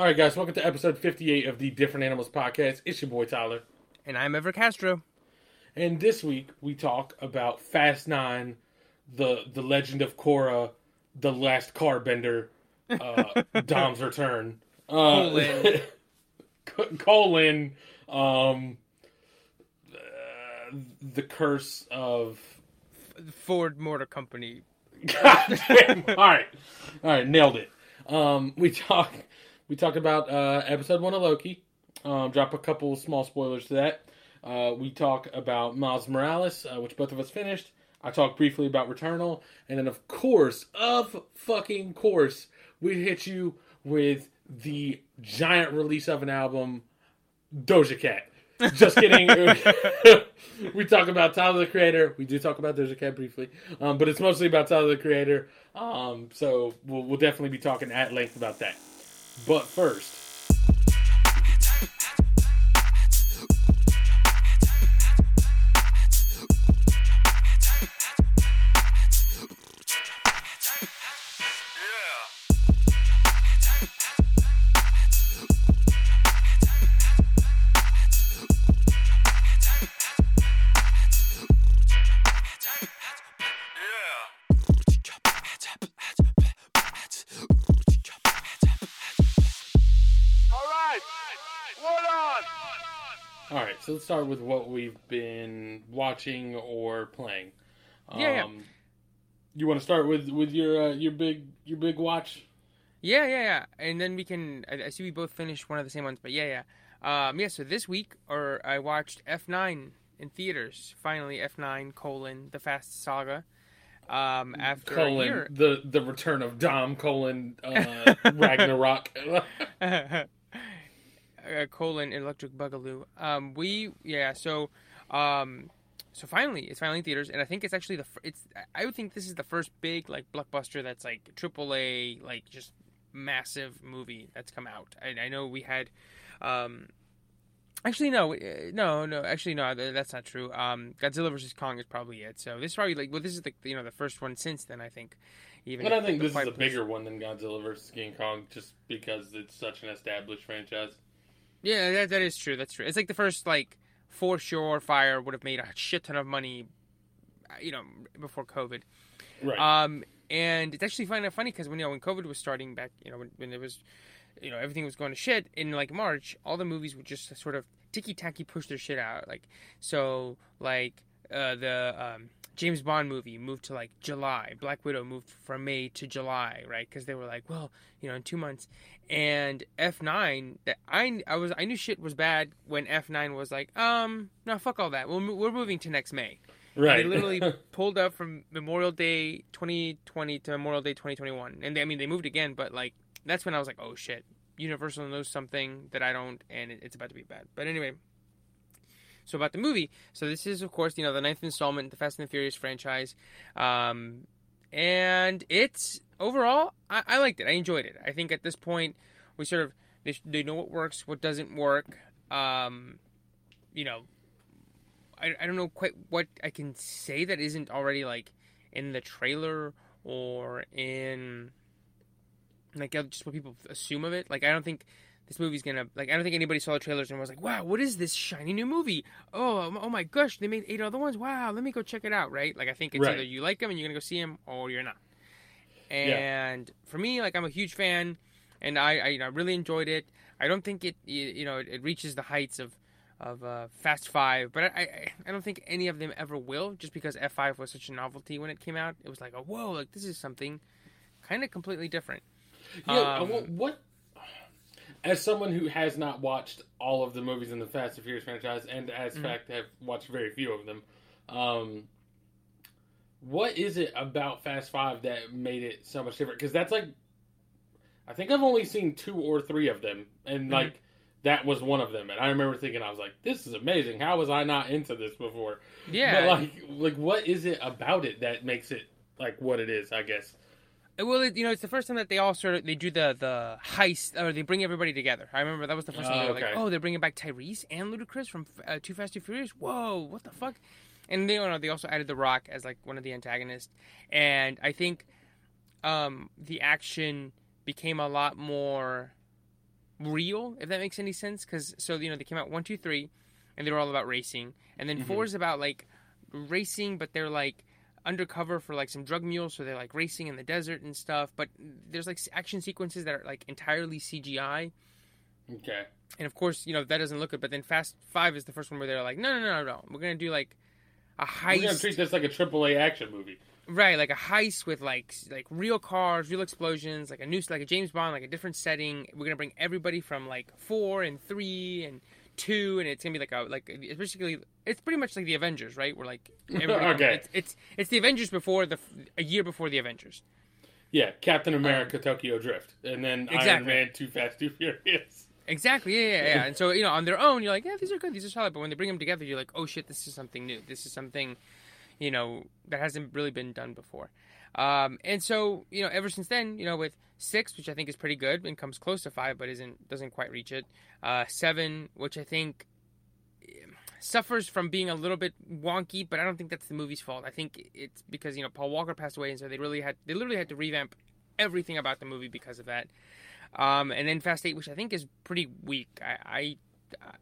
All right, guys, welcome to episode 58 of the Different Animals podcast. It's your boy Tyler. And I'm Ever Castro. And this week we talk about Fast 9, the the legend of Korra, the last carbender, uh, Dom's return. Uh, Colon. colon um uh, the curse of Ford Motor Company. God damn. All right, all right, nailed it. Um, we talk, we talked about uh, episode one of Loki. Um, drop a couple small spoilers to that. Uh, we talk about Miles Morales, uh, which both of us finished. I talked briefly about Returnal, and then of course, of fucking course, we hit you with the giant release of an album, Doja Cat. Just kidding. we talk about Tyler the Creator. We do talk about Doja Cat briefly, um, but it's mostly about Tyler the Creator. Um, so we'll, we'll definitely be talking at length about that. But first, start with what we've been watching or playing. Um, Yeah, yeah. You want to start with with your uh, your big your big watch? Yeah, yeah, yeah. And then we can. I, I see we both finished one of the same ones, but yeah, yeah. Um, yeah. So this week, or I watched F9 in theaters. Finally, F9 colon the Fast Saga. Um, after colon year. the the return of Dom colon uh, Ragnarok. uh, colon electric boogaloo. Um, we yeah. So, um, so finally, it's finally in theaters, and I think it's actually the fir- it's. I would think this is the first big like blockbuster that's like triple A like just massive movie that's come out. I, I know we had. Um, Actually, no, uh, no, no. Actually, no. That's not true. Um, Godzilla vs Kong is probably it. So this is probably like, well, this is the you know the first one since then. I think. Even but I think this is a Quiet bigger one than Godzilla vs King Kong, just because it's such an established franchise. Yeah, that, that is true. That's true. It's like the first like for sure fire would have made a shit ton of money, uh, you know, before COVID. Right. Um, and it's actually kind of funny because when you know when COVID was starting back, you know, when, when it was, you know, everything was going to shit in like March, all the movies would just sort of ticky tacky push their shit out. Like so, like uh, the um, James Bond movie moved to like July. Black Widow moved from May to July, right? Because they were like, well, you know, in two months. And F nine, that I I was I knew shit was bad when F nine was like, um, no, fuck all that. We'll, we're moving to next May. right. They literally pulled up from Memorial Day 2020 to Memorial Day 2021, and they, I mean they moved again, but like that's when I was like, oh shit, Universal knows something that I don't, and it, it's about to be bad. But anyway, so about the movie, so this is of course you know the ninth installment in the Fast and the Furious franchise, um, and it's overall I, I liked it, I enjoyed it. I think at this point we sort of they, they know what works, what doesn't work. Um, you know, I, I don't know quite what I can say that isn't already like in the trailer or in like just what people assume of it. Like I don't think this movie's gonna like I don't think anybody saw the trailers and was like, wow, what is this shiny new movie? Oh, oh my gosh, they made eight other ones. Wow, let me go check it out. Right? Like I think it's Right. either you like them and you're gonna go see them or you're not. Yeah. And for me, like I'm a huge fan, and I I, you know, I really enjoyed it. I don't think it you, know it, it reaches the heights of of uh, Fast Five, but I, I I don't think any of them ever will, just because F five was such a novelty when it came out. It was like, oh whoa, like this is something kind of completely different. Yeah, Um, what? As someone who has not watched all of the movies in the Fast and Furious franchise, and as Mhm. fact have watched very few of them, um, what is it about Fast Five that made it so much different? Because that's like, I think I've only seen two or three of them, and Mhm. like that was one of them. And I remember thinking, I was like, this is amazing. How was I not into this before? Yeah, But like, like what is it about it that makes it like what it is? I guess. Well, it, you know, it's the first time that they all sort of they do the the heist or they bring everybody together. I remember that was the first time Oh, they were okay. like, "Oh, they're bringing back Tyrese and Ludacris from uh, Too Fast Too Furious." Whoa, what the fuck? And they, you know, they also added The Rock as like one of the antagonists, and I think um, the action became a lot more real, if that makes any sense. Because so you know they came out one, two, three, and they were all about racing, and then Mhm. four is about like racing, but they're like undercover for like some drug mules, so they're like racing in the desert and stuff. But there's like action sequences that are like entirely CGI, Okay. and of course you know that doesn't look good. But then Fast Five is the first one where they're like, no, no, no, no, we're gonna do like a We're gonna heist, treat this like a AAA action movie. right? Like a heist with like like real cars, real explosions, like a new like a James Bond, like a different setting. We're gonna bring everybody from like four and three and two, and it's gonna be like a like it's basically it's pretty much like the Avengers, right? We're like Okay. it's, it's it's the Avengers before the a year before the Avengers. Yeah, Captain um, America, Tokyo Drift, and then Iron Exactly. Man, Too Fast, Too Furious. Exactly. Yeah, yeah, yeah. and so you know, on their own, you're like, yeah, these are good, these are solid. But when they bring them together, you're like, oh shit, this is something new. This is something, you know, that hasn't really been done before. Um, and so you know, ever since then, you know, with six, which I think is pretty good and comes close to five, but isn't doesn't quite reach it. Uh, seven, which I think eh, suffers from being a little bit wonky, but I don't think that's the movie's fault. I think it's because you know Paul Walker passed away, and so they really had they literally had to revamp everything about the movie because of that. Um, and then Fast Eight, which I think is pretty weak. I, I, I,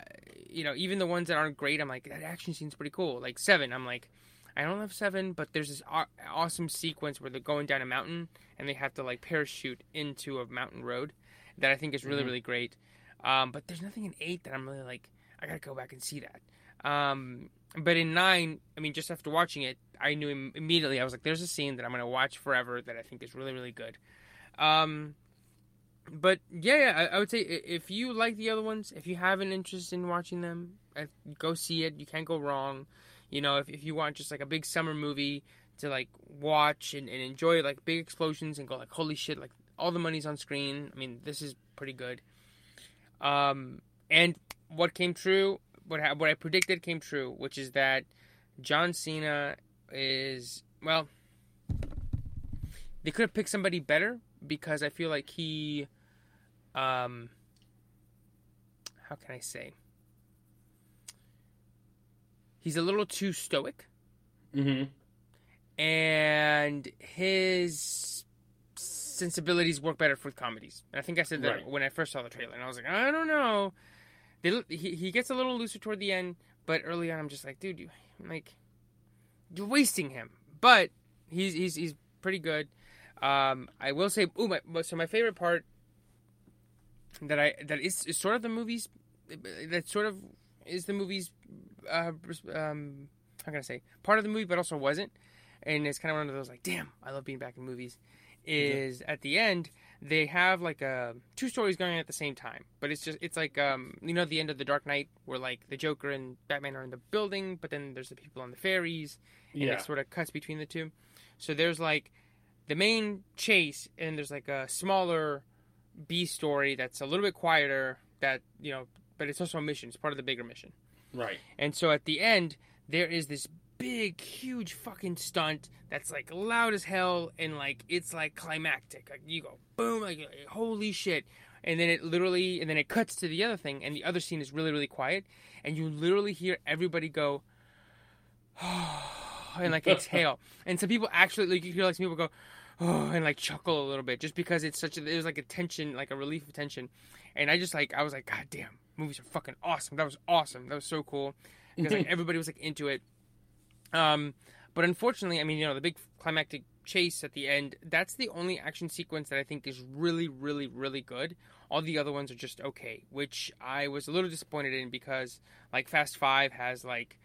you know, even the ones that aren't great, I'm like that action scene's pretty cool. Like Seven, I'm like, I don't love Seven, but there's this aw- awesome sequence where they're going down a mountain and they have to like parachute into a mountain road that I think is really Mhm. really great. Um, but there's nothing in Eight that I'm really like, I gotta go back and see that. Um, but in Nine, I mean, just after watching it, I knew im- immediately. I was like, there's a scene that I'm gonna watch forever that I think is really really good. Um, but yeah, yeah I, I would say if you like the other ones, if you have an interest in watching them, uh, go see it. You can't go wrong. You know, if, if you want just like a big summer movie to like watch and, and enjoy like big explosions and go like holy shit, like all the money's on screen. I mean, this is pretty good. Um, and what came true, what ha- what I predicted came true, which is that John Cena is well. They could have picked somebody better because I feel like he, um, how can I say? He's a little too stoic, Mm-hmm. and his sensibilities work better for comedies. And I think I said that Right. when I first saw the trailer, and I was like, I don't know. They, he he gets a little looser toward the end, but early on, I'm just like, dude, you like you're wasting him. But he's he's he's pretty good. Um, I will say, ooh, my, so my favorite part that I that is, is sort of the movies that sort of is the movie's uh, um, how can I say part of the movie, but also wasn't, and it's kind of one of those like, damn, I love being back in movies. Is at the end they have like a two stories going on at the same time, but it's just it's like um you know the end of the Dark Knight where like the Joker and Batman are in the building, but then there's the people on the ferries, and Yeah. it sort of cuts between the two. So there's like the main chase, and there's like a smaller B story that's a little bit quieter. That you know, but it's also a mission. It's part of the bigger mission. Right. And so at the end, there is this big, huge fucking stunt that's like loud as hell, and like it's like climactic. Like you go boom, like holy shit. And then it literally, and then it cuts to the other thing, and the other scene is really, really quiet, and you literally hear everybody go, and like exhale. and some people actually, like you hear like some people go, oh, and like chuckle a little bit, just because it's such a, it was like a tension, like a relief of tension. And I just like, I was like, God damn, movies are fucking awesome. That was awesome. That was so cool because like everybody was like into it. Um, but unfortunately, I mean, you know, the big climactic chase at the end, that's the only action sequence that I think is really, really, really good. All the other ones are just okay, which I was a little disappointed in because, like, Fast Five has, like,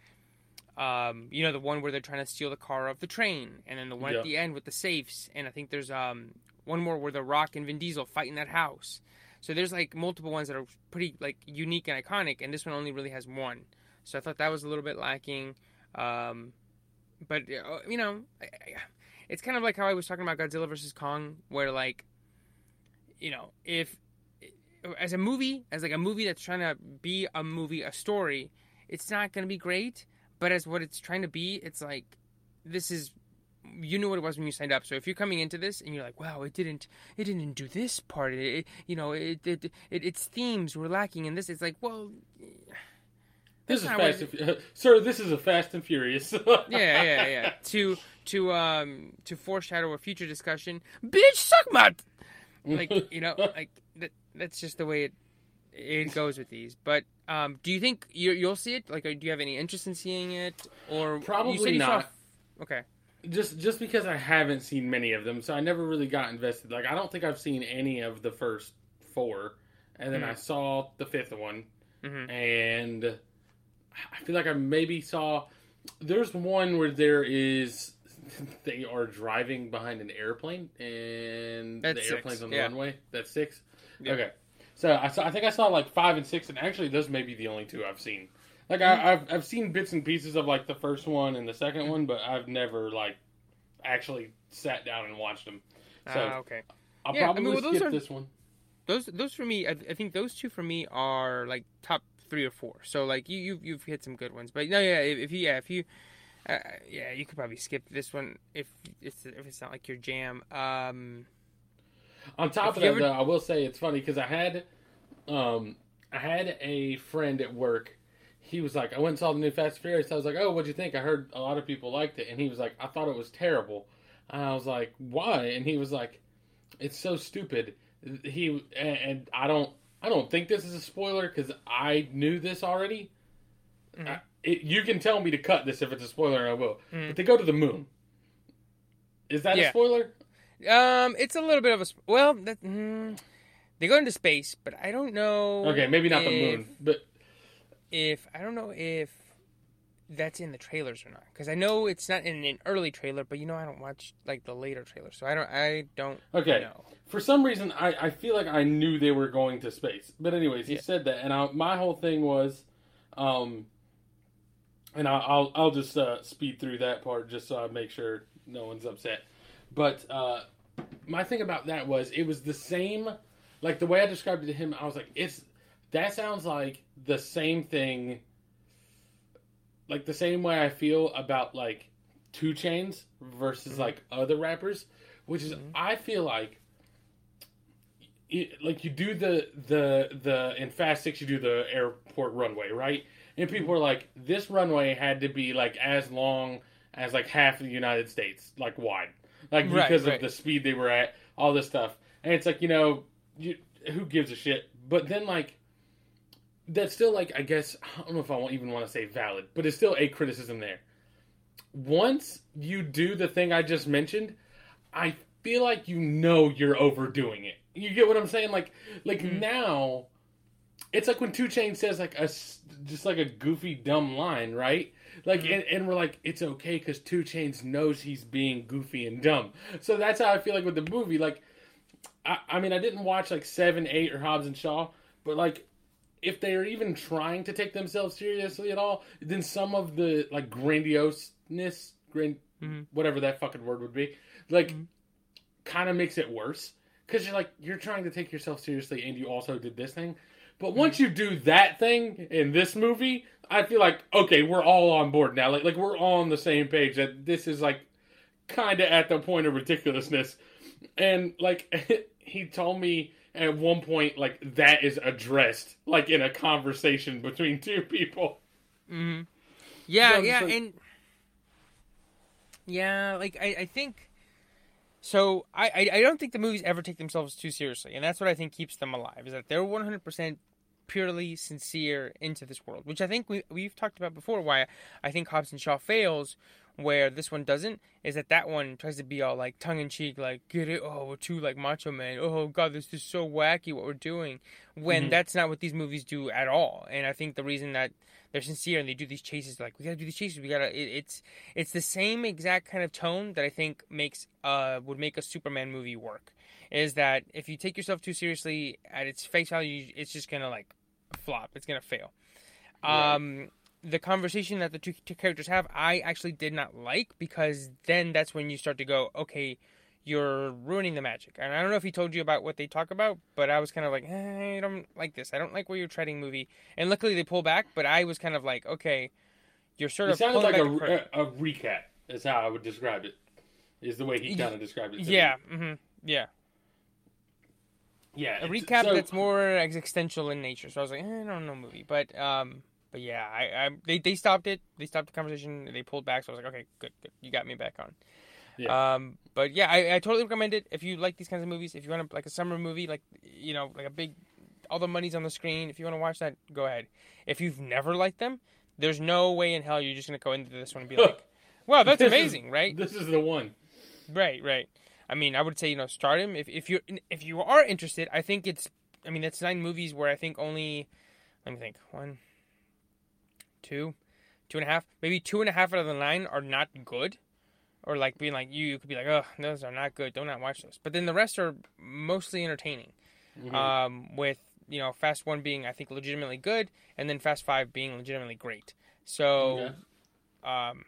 um, you know, the one where they're trying to steal the car off the train, and then the one Yeah. at the end with the safes, and I think there's um one more where The Rock and Vin Diesel fight in that house. So there's like multiple ones that are pretty like unique and iconic, and this one only really has one. So I thought that was a little bit lacking. Um, but uh, you know, it's kind of like how I was talking about Godzilla versus Kong, where like, you know, if as a movie, as like a movie that's trying to be a movie, a story, it's not going to be great. But as what it's trying to be, it's like this is you knew what it was when you signed up. So if you're coming into this and you're like, wow, it didn't, it didn't do this part. It, it you know, it, it, it, its themes were lacking in this. It's like, well, This is fast, and, sir. This is a Fast and Furious. yeah, yeah, yeah. To to um to foreshadow a future discussion, bitch, suck my like you know like that. That's just the way it it goes with these. But um, do you think you, you'll see it? Like, uh, do you have any interest in seeing it? Or Probably you you saw- not. okay. just just because I haven't seen many of them, so I never really got invested. Like I don't think I've seen any of the first four, and then Hmm. I saw the fifth one, hmm and I feel like I maybe saw. There's one where there is they are driving behind an airplane, and That's the six, airplane's on the yeah. runway. That's six. Yeah. Okay, so I saw. I think I saw like five and six, and actually those may be the only two I've seen. Like. I, I've I've seen bits and pieces of like the first one and the second one, but I've never like actually sat down and watched them. So Ah, okay. I'll Yeah, I probably mean, well, those skip are- this one. Those those for me, I, I think those two for me are like top three or four. So like you you've, you've hit some good ones. But no, yeah, if, if you yeah if you. Uh, yeah, you could probably skip this one if it's if it's not like your jam. Um, On top If of that, ever- though, I will say it's funny because I had, um, I had a friend at work. He was like, I went and saw the new Fast and Furious. I was like, Oh, what'd you think? I heard a lot of people liked it, and he was like, I thought it was terrible. And I was like, Why? And he was like, It's so stupid. He and, and I don't, I don't think this is a spoiler because I knew this already. Mhm. I- it, you can tell me to cut this if it's a spoiler, and I will. Mhm. But they go to the moon. Is that a spoiler? Um, it's a little bit of a sp- well. That, mm, they go into space, but I don't know. Okay, maybe not the moon, but If I don't know if that's in the trailers or not, because I know it's not in an early trailer, but you know I don't watch like the later trailers, so I don't. I don't okay. know. For some reason, I, I feel like I knew they were going to space. But anyways, he Yeah. said that, and I, my whole thing was, um, and I, I'll I'll just uh, speed through that part just so I make sure no one's upset. But uh, my thing about that was it was the same, like the way I described it to him. I was like, it's that sounds like the same thing, like the same way I feel about like Two Chainz versus Mhm. like other rappers, which is Mhm. I feel like it, like you do the the the in Fast Six you do the airport runway right, and people are like this runway had to be like as long as like half of the United States like wide, like Right, because right. of the speed they were at, all this stuff, and it's like you know you, who gives a shit, but then like that's still like I guess I don't know if I even want to say valid, but it's still a criticism there. Once you do the thing I just mentioned, I feel like you know you're overdoing it. You get what I'm saying? Like like Mhm. now it's like when Two Chain says like a just like a goofy dumb line, right? Like Mhm. and, and we're like it's okay because Two Chainz knows he's being goofy and dumb. So that's how I feel like with the movie. Like I, I mean I didn't watch like seven, eight, or Hobbs and Shaw, but like if they're even trying to take themselves seriously at all, then some of the like grandioseness, grand, Mhm. whatever that fucking word would be, like Mhm. kind of makes it worse because you're like you're trying to take yourself seriously and you also did this thing. But once you do that thing in this movie, I feel like okay, we're all on board now. Like like we're all on the same page that this is like kind of at the point of ridiculousness. And like he told me at one point like that is addressed like in a conversation between two people. hmm Yeah, So yeah, like- and yeah, like I, I think. So I, I, I don't think the movies ever take themselves too seriously, and that's what I think keeps them alive. Is that they're one hundred percent purely sincere into this world, which I think we we've talked about before. Why I think Hobbs and Shaw fails, where this one doesn't, is that that one tries to be all like tongue in cheek, like get it, oh we're too like macho man, oh god this is so wacky what we're doing, when Mhm. that's not what these movies do at all. And I think the reason that they're sincere and they do these chases like we gotta do these chases we gotta it, it's it's the same exact kind of tone that i think makes uh would make a superman movie work is that if you take yourself too seriously at its face value it's just gonna like flop it's gonna fail Right. um the conversation that the two, two characters have i actually did not like because then that's when you start to go okay you're ruining the magic and i don't know if he told you about what they talk about but i was kind of like eh, i don't like this i don't like where you're treading movie and luckily they pull back but i was kind of like okay you're sort It of sounded like a, a, a recap. Is how I would describe it. Is the way he kind of described it. yeah me. hmm yeah yeah. a recap so- that's more existential in nature so i was like eh, i don't know movie but um but yeah I, I they, they stopped it they stopped the conversation they pulled back so i was like okay good good you got me back on Yeah. um but yeah I, I totally recommend it if you like these kinds of movies if you want to like a summer movie like you know like a big all the money's on the screen. If you want to watch that, go ahead. If you've never liked them, there's no way in hell you're just gonna go into this one and be like, "Wow, that's This is- amazing!" right? This is the one. Right, right. I mean, I would say you know start him if if you if you are interested. I think it's. I mean, it's nine movies where I think only. Let me think. One, two, two and a half. Maybe two and a half out of the nine are not good, or like being like you, you could be like, oh, those are not good. Do not watch those. But then the rest are mostly entertaining. Mhm. Um, with you know Fast One being I think legitimately good, and then Fast Five being legitimately great. So Okay. um,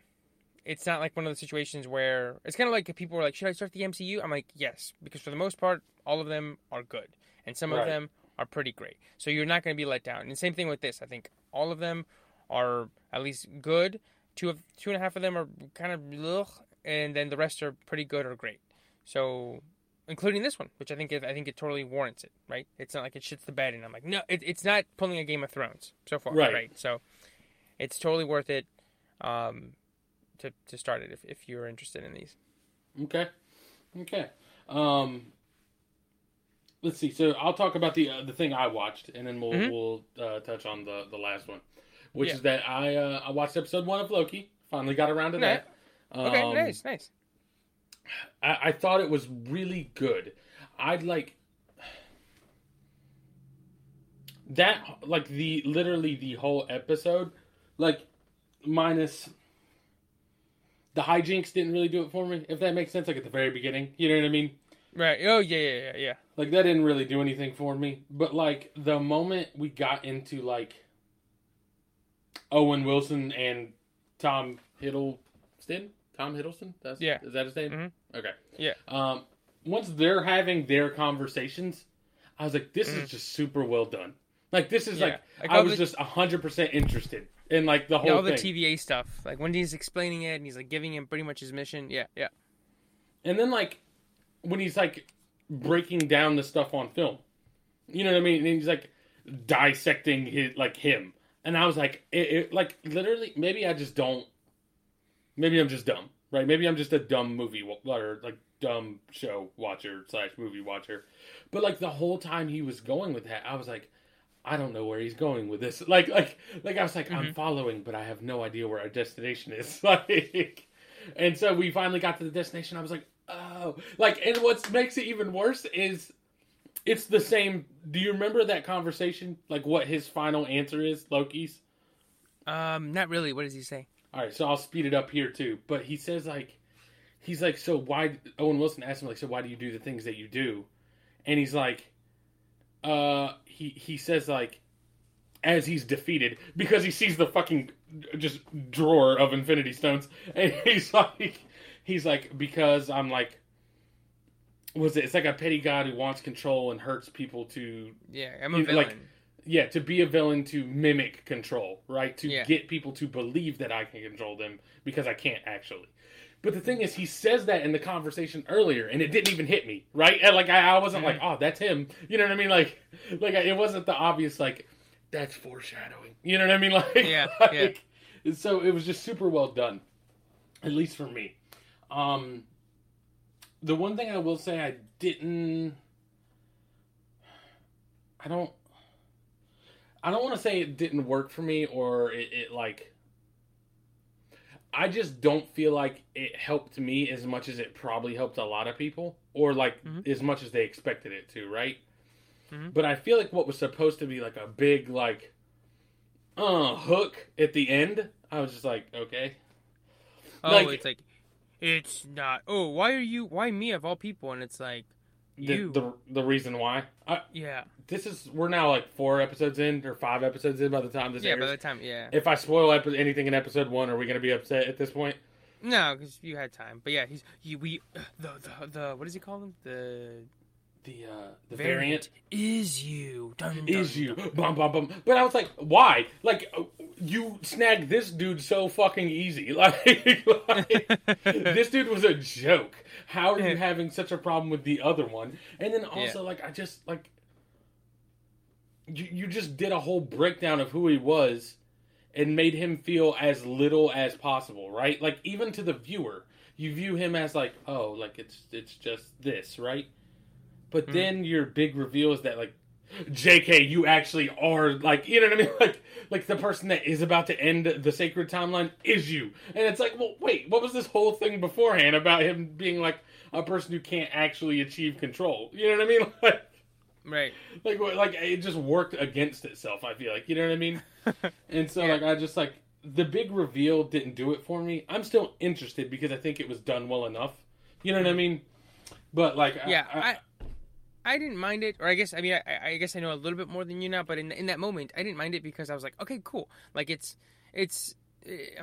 it's not like one of those situations where it's kind of like if people are like, "Should I start the MCU?" I'm like, "Yes," because for the most part, all of them are good, and some Right. of them are pretty great. So you're not going to be let down. And same thing with this. I think all of them are at least good. Two of two and a half of them are kind of ugh, and then the rest are pretty good or great. So including this one, which I think it, I think it totally warrants it. Right? It's not like it shits the bed, and I'm like, no, it, it's not pulling a Game of Thrones so far. Right. right? So it's totally worth it. Um, to, to start it if, if you're interested in these. Okay. Okay. Um, let's see. So I'll talk about the uh, the thing I watched, and then we'll Mhm. we'll uh, touch on the the last one, which Yeah. is that I uh, I watched episode one of Loki. Finally got around to that. Okay, Um, nice, nice. I, I thought it was really good. I'd like that, like the literally the whole episode, like minus the hijinks didn't really do it for me. If that makes sense, like at the very beginning, you know what I mean? Right. Oh yeah, yeah, yeah, yeah. Like that didn't really do anything for me. But like the moment we got into like Owen Wilson and Tom Hiddleston, Tom Hiddleston, that's Yeah. is that his name? Mhm. Okay, Yeah. Um, once they're having their conversations, I was like, this Mhm. is just super well done. Like this is Yeah. like Like I was just hundred percent interested in like the whole Yeah, all the thing. TVA stuff, like when he's explaining it and he's like giving him pretty much his mission. Yeah, yeah. And then like when he's like breaking down the stuff on film, you know what I mean? And he's like dissecting his like him, and I was like, it, it like literally maybe I just don't. Maybe I'm just dumb, right? Maybe I'm just a dumb movie or like dumb show watcher slash movie watcher. But like the whole time he was going with that, I was like, I don't know where he's going with this. Like like like I was like, I'm Mhm. following, but I have no idea where our destination is. Like, and so we finally got to the destination. I was like, oh, like, and what makes it even worse is it's the same. Do you remember that conversation? Like what his final answer is, Loki's? Um, not really. What does he say? All right, so I'll speed it up here too. But he says like, he's like, so why? Owen Wilson asked him like, so why do you do the things that you do? And he's like, uh, he he says like, as he's defeated because he sees the fucking just drawer of Infinity Stones, and he's like, he's like because I'm like. Was it? It's like a petty god who wants control and hurts people to Yeah, I'm a You- villain. like- yeah, to be a villain to mimic control, right? To Yeah. get people to believe that I can control them because I can't actually. But the thing is, he says that in the conversation earlier, and it didn't even hit me, right? And like I, I wasn't like, oh, that's him. You know what I mean? Like, like it wasn't the obvious like, that's foreshadowing. You know what I mean? Like, Yeah, like, So it was just super well done, at least for me. Um, the one thing I will say I didn't, I don't, I don't want to say it didn't work for me or it, it like. I just don't feel like it helped me as much as it probably helped a lot of people, or like Mhm. as much as they expected it to, right? Mhm. But I feel like what was supposed to be like a big like, uh, hook at the end, I was just like, okay, oh, like- it's like, it's not. Oh, why are you? Why me of all people? And it's like, the, the the reason why. I, yeah, this is we're now like four episodes in or five episodes in by the time this yeah. airs. By the time, yeah. If I spoil epi- anything in episode one, are we gonna be upset at this point? No, because you had time. But yeah, he's you, we the the the what does he call them The The uh, the variant, is you. Dun, dun, is you, dun. bum bum bum. But I was like, why? Like uh, you snagged this dude so fucking easy. Like, like this dude was a joke. How are you having such a problem with the other one? And then also, like, I just like you. You just did a whole breakdown of who he was, and made him feel as little as possible, right? Like even to the viewer, you view him as like, oh, like it's it's just this, right? But Mhm. then your big reveal is that like JK, you actually are like you know what I mean? Like like the person that is about to end the sacred timeline is you. And it's like, well, wait, what was this whole thing beforehand about him being like a person who can't actually achieve control? You know what I mean? Like Right. like like it just worked against itself, I feel like. You know what I mean? And so Yeah. like I just like the big reveal didn't do it for me. I'm still interested because I think it was done well enough. You know what I mean? But like yeah, I, I, I didn't mind it, or I guess I mean I, I guess I know a little bit more than you now, but in in that moment I didn't mind it because I was like, okay, cool, like it's it's. eh,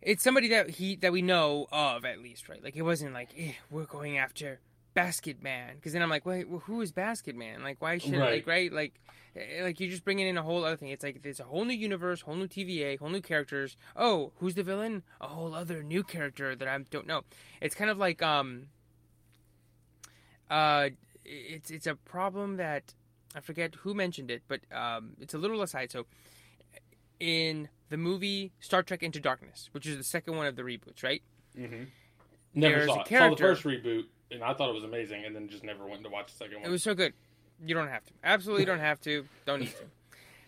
It's somebody that he that we know of at least, right? Like it wasn't like eh, we're going after Basket Man because then I'm like, wait, well, who is Basket Man? Like why should Right. like right like eh, like you're just bringing in a whole other thing. It's like it's a whole new universe, whole new TVA, whole new characters. Oh, who's the villain? A whole other new character that I don't know. It's kind of like um uh it's it's a problem that I forget who mentioned it, but um it's a little aside. So in the movie Star Trek Into Darkness, which is the second one of the reboots, right? Mm-hmm. never there's saw a it. Saw the first reboot and I thought it was amazing and then just never went to watch the second one. It was so good. You don't have to. Absolutely don't have to. Don't need to.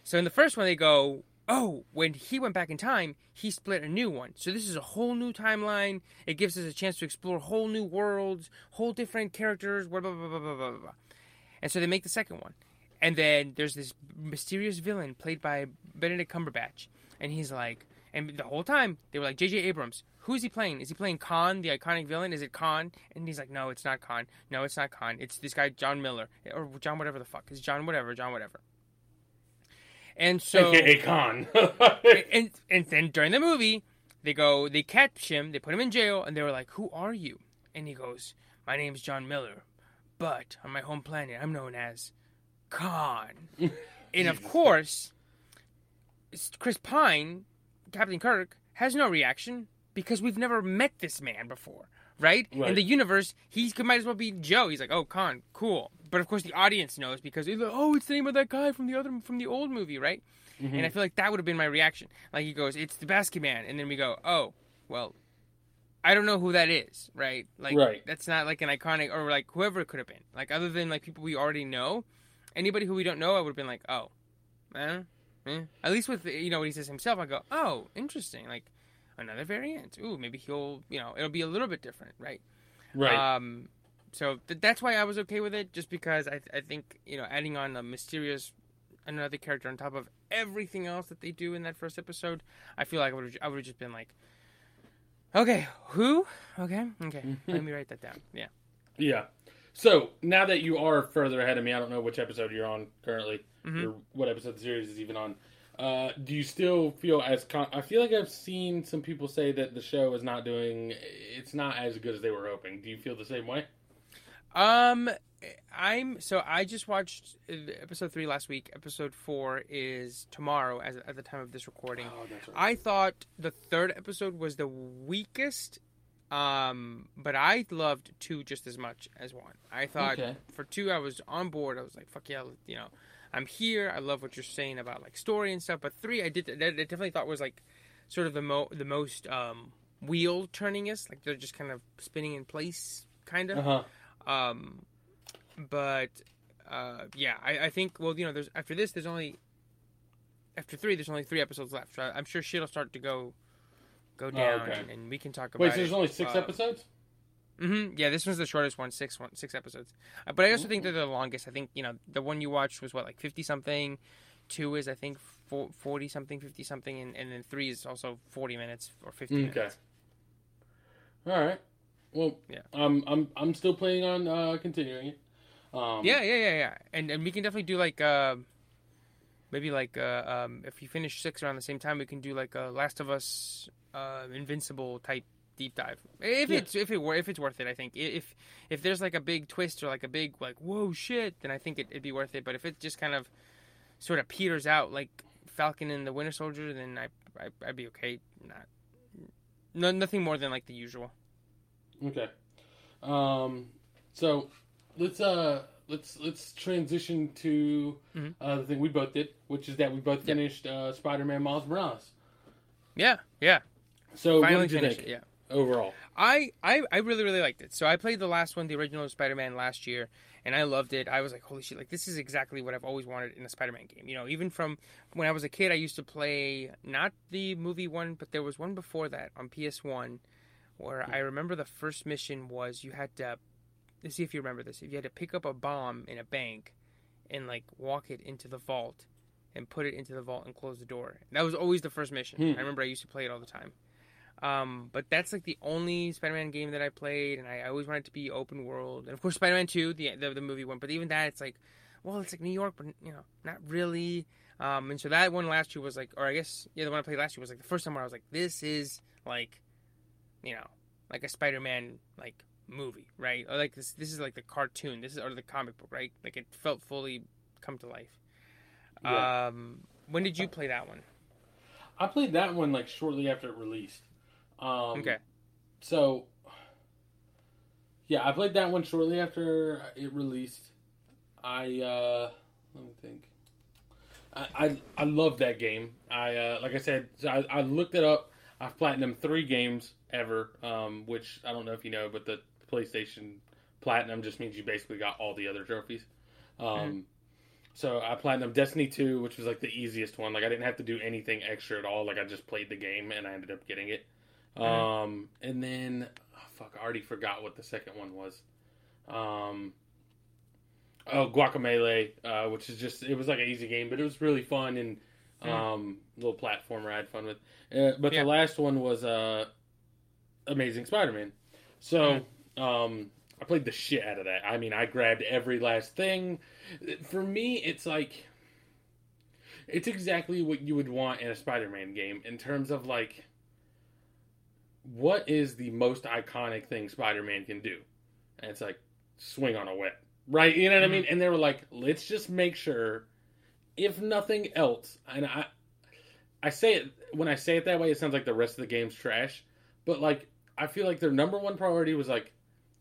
So in the first one, they go, oh, when he went back in time, he split a new one. So this is a whole new timeline. It gives us a chance to explore whole new worlds, whole different characters, blah, blah, blah, blah, blah, blah, blah. And so they make the second one. And then there's this mysterious villain played by Benedict Cumberbatch. And he's like, and the whole time, they were like, J.J. Abrams, who is he playing? Is he playing Khan, the iconic villain? Is it Khan? And he's like, no, it's not Khan. No, it's not Khan. It's this guy, John Miller. Or John whatever the fuck. It's John whatever, John whatever. And so... AKA Khan. and, and then during the movie, they go, they catch him, they put him in jail, and they were like, who are you? And he goes, my name's John Miller. But on my home planet, I'm known as Khan. and of course, Chris Pine, Captain Kirk, has no reaction because we've never met this man before, right? Right. In the universe, he might as well be Joe. He's like, oh, Khan, cool. But of course, the audience knows because like, oh, it's the name of that guy from the other from the old movie, right? And I feel like that would have been my reaction. Like he goes, it's the basket man, and then we go, oh, well, I don't know who that is, right? Like Right. that's not like an iconic or like whoever it could have been. Like other than like people we already know, anybody who we don't know, I would have been like, oh, eh, eh. At least with you know what he says himself, I go, oh, interesting. Like another variant. Ooh, maybe he'll you know it'll be a little bit different, right? right. Um, so th- that's why I was okay with it, just because I I think you know adding on a mysterious another character on top of everything else that they do in that first episode, I feel like I would I would have just been like, okay, who? Okay, okay, let me write that down. Yeah. Yeah. So now that you are further ahead of me, I don't know which episode you're on currently, Mhm. or what episode the series is even on. Uh, do you still feel as con- I feel like I've seen some people say that the show is not doing it's not as good as they were hoping. Do you feel the same way? Um, I'm so I just watched uh, episode three last week. Episode four is tomorrow, as at the time of this recording. Oh, right. I thought the third episode was the weakest, um, but I loved two just as much as one. I thought Okay. for two, I was on board. I was like, "Fuck yeah!" You know, I'm here. I love what you're saying about like story and stuff. But three, I did. that I definitely thought was like sort of the mo the most um wheel turning turningest. Like they're just kind of spinning in place, kind of. Uh huh. Um, but uh, yeah, I, I think well, you know, there's after this, there's only after three, there's only three episodes left. So I'm sure shit'll start to go go down, Oh, okay. and, and we can talk about. It. Wait, so there's only six uh, episodes? hmm Yeah, this one's the shortest one, six one six episodes. Uh, but I also think they're the longest. I think you know the one you watched was what like fifty something. Two is I think forty something, fifty something, and, and then three is also forty minutes or fifty Okay. minutes. All right. Well, Yeah. I'm I'm I'm still planning on uh, continuing it. Um, Yeah, yeah, yeah, yeah. And and we can definitely do like uh, maybe like uh, um, if you finish six around the same time, we can do like a Last of Us uh, Invincible type deep dive. If Yeah. it's if it wor- if it's worth it, I think. If if there's like a big twist or like a big like whoa shit, then I think it, it'd be worth it. But if it just kind of sort of peters out like Falcon and the Winter Soldier, then I, I I'd be okay. Not no nothing more than like the usual. Okay. Um, so let's uh let's let's transition to Mhm. uh, the thing we both did, which is that we both Yeah. finished uh, Spider-Man Miles Morales. Yeah, yeah. So Finally what did you finished it. Yeah. overall? I, I I really really liked it. So I played the last one, the original Spider-Man last year, and I loved it. I was like, holy shit! Like this is exactly what I've always wanted in a Spider-Man game. You know, even from when I was a kid, I used to play not the movie one, but there was one before that on PS1, where I remember the first mission was you had to. Let's see if you remember this. If you had to pick up a bomb in a bank, and like walk it into the vault, and put it into the vault and close the door. That was always the first mission. Hmm. I remember I used to play it all the time. Um, but that's like the only Spider-Man game that I played, and I, I always wanted it to be open world. And of course, Spider-Man Two, the, the the movie one. But even that, it's like, well, it's like New York, but you know, not really. Um, and so that one last year was like, or I guess yeah, the one I played last year was like the first time where I was like, this is like, you know, like a Spider-Man like movie, right? Or like this, this is like the cartoon, this is or the comic book, right? Like it felt fully come to life. Yeah. Um, when did you play that one? I played that one like shortly after it released. Um, Okay. So, yeah, I played that one shortly after it released. I uh, let me think. I I, I love that game. I uh, like I said, I, I looked it up. I've platinum three games ever, um, which I don't know if you know, but the PlayStation Platinum just means you basically got all the other trophies. Um, Mhm. So I platinum Destiny two, which was like the easiest one. Like I didn't have to do anything extra at all. Like I just played the game and I ended up getting it. Mhm. Um, and then oh, fuck, I already forgot what the second one was. Um, oh, Guacamelee, uh, which is just it was like an easy game, but it was really fun and um, little platformer I had fun with. Uh, but Yeah. the last one was uh, Amazing Spider-Man. So um, I played the shit out of that. I mean, I grabbed every last thing. For me, it's like it's exactly what you would want in a Spider-Man game in terms of like what is the most iconic thing Spider-Man can do? And it's like swing on a whip. Right? You know what I mean? And they were like, let's just make sure if nothing else, and I I say it when I say it that way, it sounds like the rest of the game's trash. But like I feel like their number one priority was like,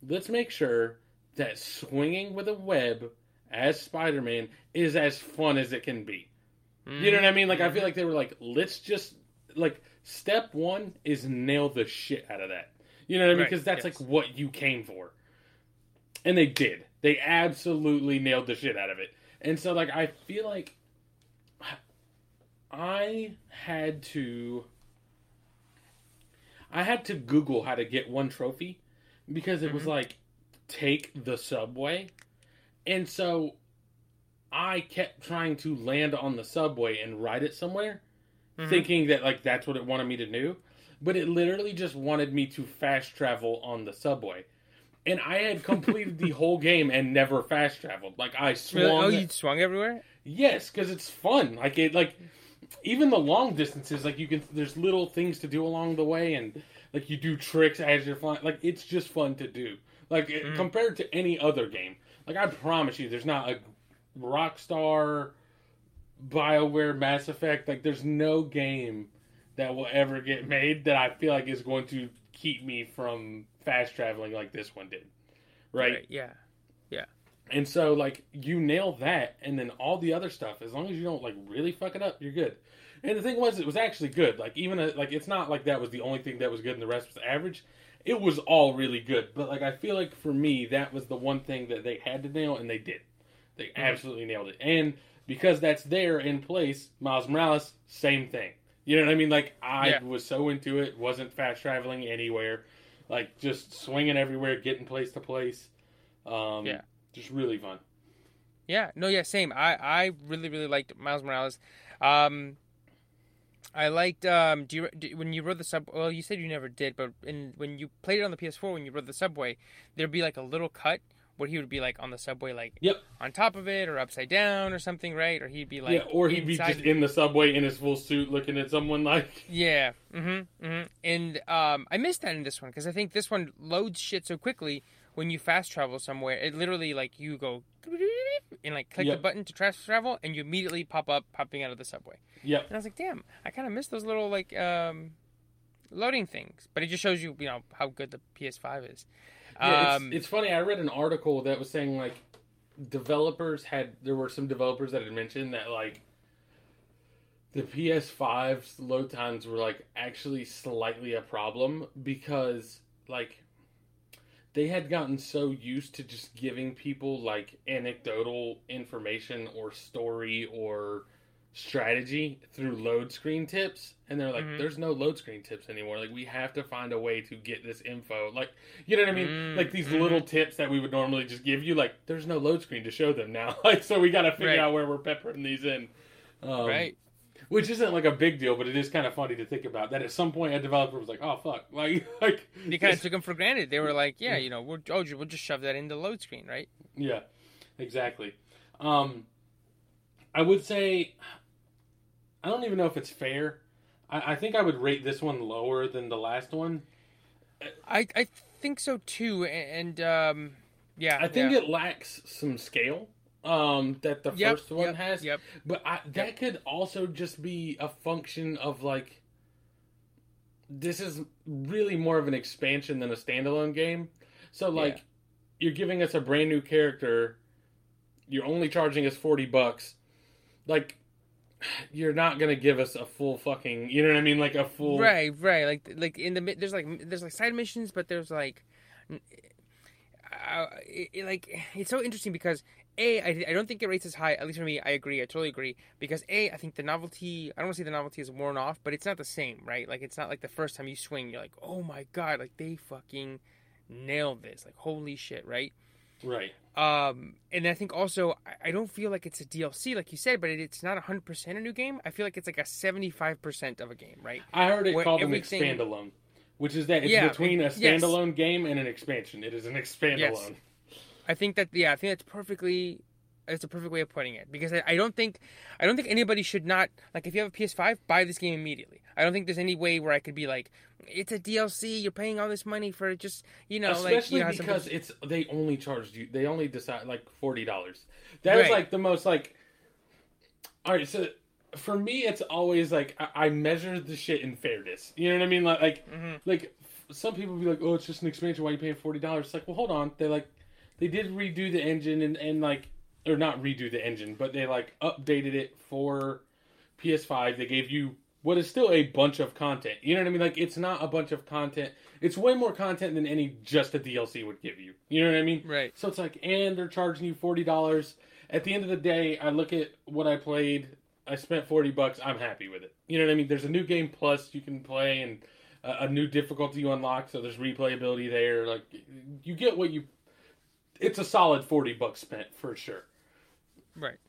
let's make sure that swinging with a web as Spider-Man is as fun as it can be. You know what I mean? Like I feel like they were like, let's just like step one is nail the shit out of that. You know what I mean? Right, Because that's yes. like what you came for, and they did. They absolutely nailed the shit out of it. And so like I feel like I had to I had to Google how to get one trophy because it was Mhm. like take the subway. And so I kept trying to land on the subway and ride it somewhere, Mhm. thinking that like that's what it wanted me to do. But it literally just wanted me to fast travel on the subway. And I had completed the whole game and never fast traveled. Like I swung Really? Oh, you swung everywhere? Yes, because it's fun. Like it, like even the long distances, like you can. There's little things to do along the way, and like you do tricks as you're flying. Like it's just fun to do. Like Mhm. compared to any other game. Like I promise you, there's not a Rockstar, Bioware, Mass Effect. Like there's no game that will ever get made that I feel like is going to keep me from fast traveling like this one did. right? Yeah. And so like you nail that and then all the other stuff, as long as you don't like really fuck it up, you're good. And the thing was it was actually good. Like even a, like it's not like that was the only thing that was good and the rest was average. It was all really good. But like I feel like for me that was the one thing that they had to nail and they did. They absolutely nailed it. And because that's there in place, Miles Morales, same thing. You know what I mean? Like I Yeah. was so into it, wasn't fast traveling anywhere, like just swinging everywhere, getting place to place. Um, Yeah. Just really fun. Yeah, no, yeah, same. I, I really, really liked Miles Morales. Um, I liked um, do you do, when you rode the sub? Well, you said you never did, but in when you played it on the PS4, when you rode the subway, there'd be like a little cut where he would be like on the subway, like Yep. on top of it or upside down or something, right? Or he'd be like yeah, or he'd be just in the subway in his full suit, looking at someone like. Yeah. Mm-hmm. Mm-hmm. And um, I missed that in this one because I think this one loads shit so quickly when you fast travel somewhere. It literally like you go and like click Yep. the button to fast travel, and you immediately pop up popping out of the subway. Yep. And I was like, damn, I kind of miss those little like um, loading things. But it just shows you, you know, how good the PS5 is. Yeah, um, it's, it's funny. I read an article that was saying like developers had there were some developers that had mentioned that like the PS5's load times were like actually slightly a problem because like they had gotten so used to just giving people like anecdotal information or story or strategy through load screen tips and they're like Mhm. there's no load screen tips anymore. Like we have to find a way to get this info. Like you know what i mean? Mm, like these little tips that we would normally just give you like there's no load screen to show them now. Like so we got to figure Right. out where we're peppering these in. Um, right. Which isn't like a big deal but it is kind of funny to think about that at some point a developer was like oh fuck like like They kind of took them for granted. They were like, yeah, you know, we're, oh, we'll just shove that in the load screen, right? Yeah, exactly. Um, I would say, I don't even know if it's fair. I, I think I would rate this one lower than the last one. I I think so too, and, um, yeah, I think yeah. it lacks some scale um, that the Yep, first one yep, has. Yep. But I, that could also just be a function of like, this is really more of an expansion than a standalone game. So like, Yeah. you're giving us a brand new character. You're only charging us forty bucks. Like, you're not gonna give us a full fucking. You know what I mean? Like a full. Right, right. Like like in the there's like there's like side missions, but there's like, uh, it, it, like it's so interesting because a I, I don't think it rates as high. At least for me, I agree. I totally agree because a I think the novelty. I don't want to say the novelty is worn off, but it's not the same, right? Like it's not like the first time you swing, you're like, oh my god, like they fucking nailed this. Like holy shit, right? Right. Um, and I think also I- I don't feel like it's a DLC, like you said, but it, it's not hundred percent a new game. I feel like it's like a seventy five percent of a game, right? I heard it Where called everything- an expandalone, which is that it's Yeah, between a it- yes. standalone game and an expansion. It is an expandalone. I think that yeah, I think that's perfectly. It's a perfect way of putting it because I, I don't think I don't think anybody should not like if you have a PS5 buy this game immediately. I don't think there's any way where I could be like it's a DLC. You're paying all this money for just you know Especially like you know, because people- it's they only charged you. They only decide like forty dollars. That is Right. like the most like. All right, so for me, it's always like I, I measure the shit in fairness. You know what I mean? Like like Mhm. like some people be like, oh, it's just an expansion. Why are you paying forty dollars? It's like, well, hold on. They like they did redo the engine and and like or not redo the engine, but they like updated it for PS5. They gave you what is still a bunch of content. You know what I mean? Like it's not a bunch of content. It's way more content than any just a DLC would give you. You know what I mean? right. So it's like, and they're charging you forty dollars. At the end of the day, I look at what I played. I spent forty bucks. I'm happy with it. You know what I mean? There's a new game plus you can play, and a, a new difficulty you unlock. So there's replayability there. Like you get what you. It's a solid forty bucks spent for sure. Right.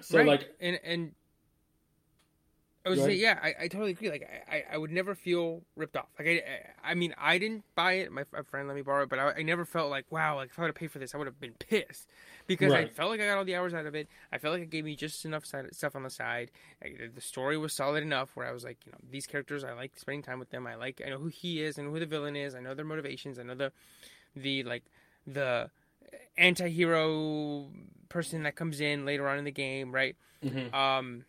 So right. like, and and I was Go say, yeah, I, I totally agree. Like I, I, would never feel ripped off. Like I, I mean, I didn't buy it. My, my friend let me borrow it, but I, I never felt like wow. Like if I would have paid for this, I would have been pissed because I felt like I got all the hours out of it. I felt like it gave me just enough side, stuff on the side. I, the story was solid enough where I was like, you know, these characters, I like spending time with them. I like, I know who he is and who the villain is. I know their motivations. I know the, the like the anti-hero person that comes in later on in the game, right? mhm. Um,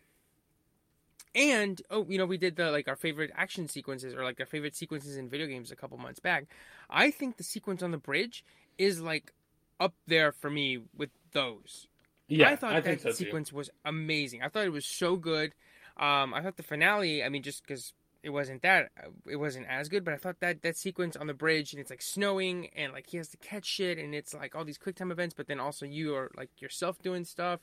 and oh, you know, we did the like our favorite action sequences or like our favorite sequences in video games a couple months back. I think the sequence on the bridge is like up there for me with those. yeah, I thought I that so too. sequence was amazing. I thought it was so good. Um, I thought the finale. I mean, just because it wasn't that, uh, it wasn't as good. But I thought that that sequence on the bridge and it's like snowing and like he has to catch shit and it's like all these quick time events. But then also you are like yourself doing stuff.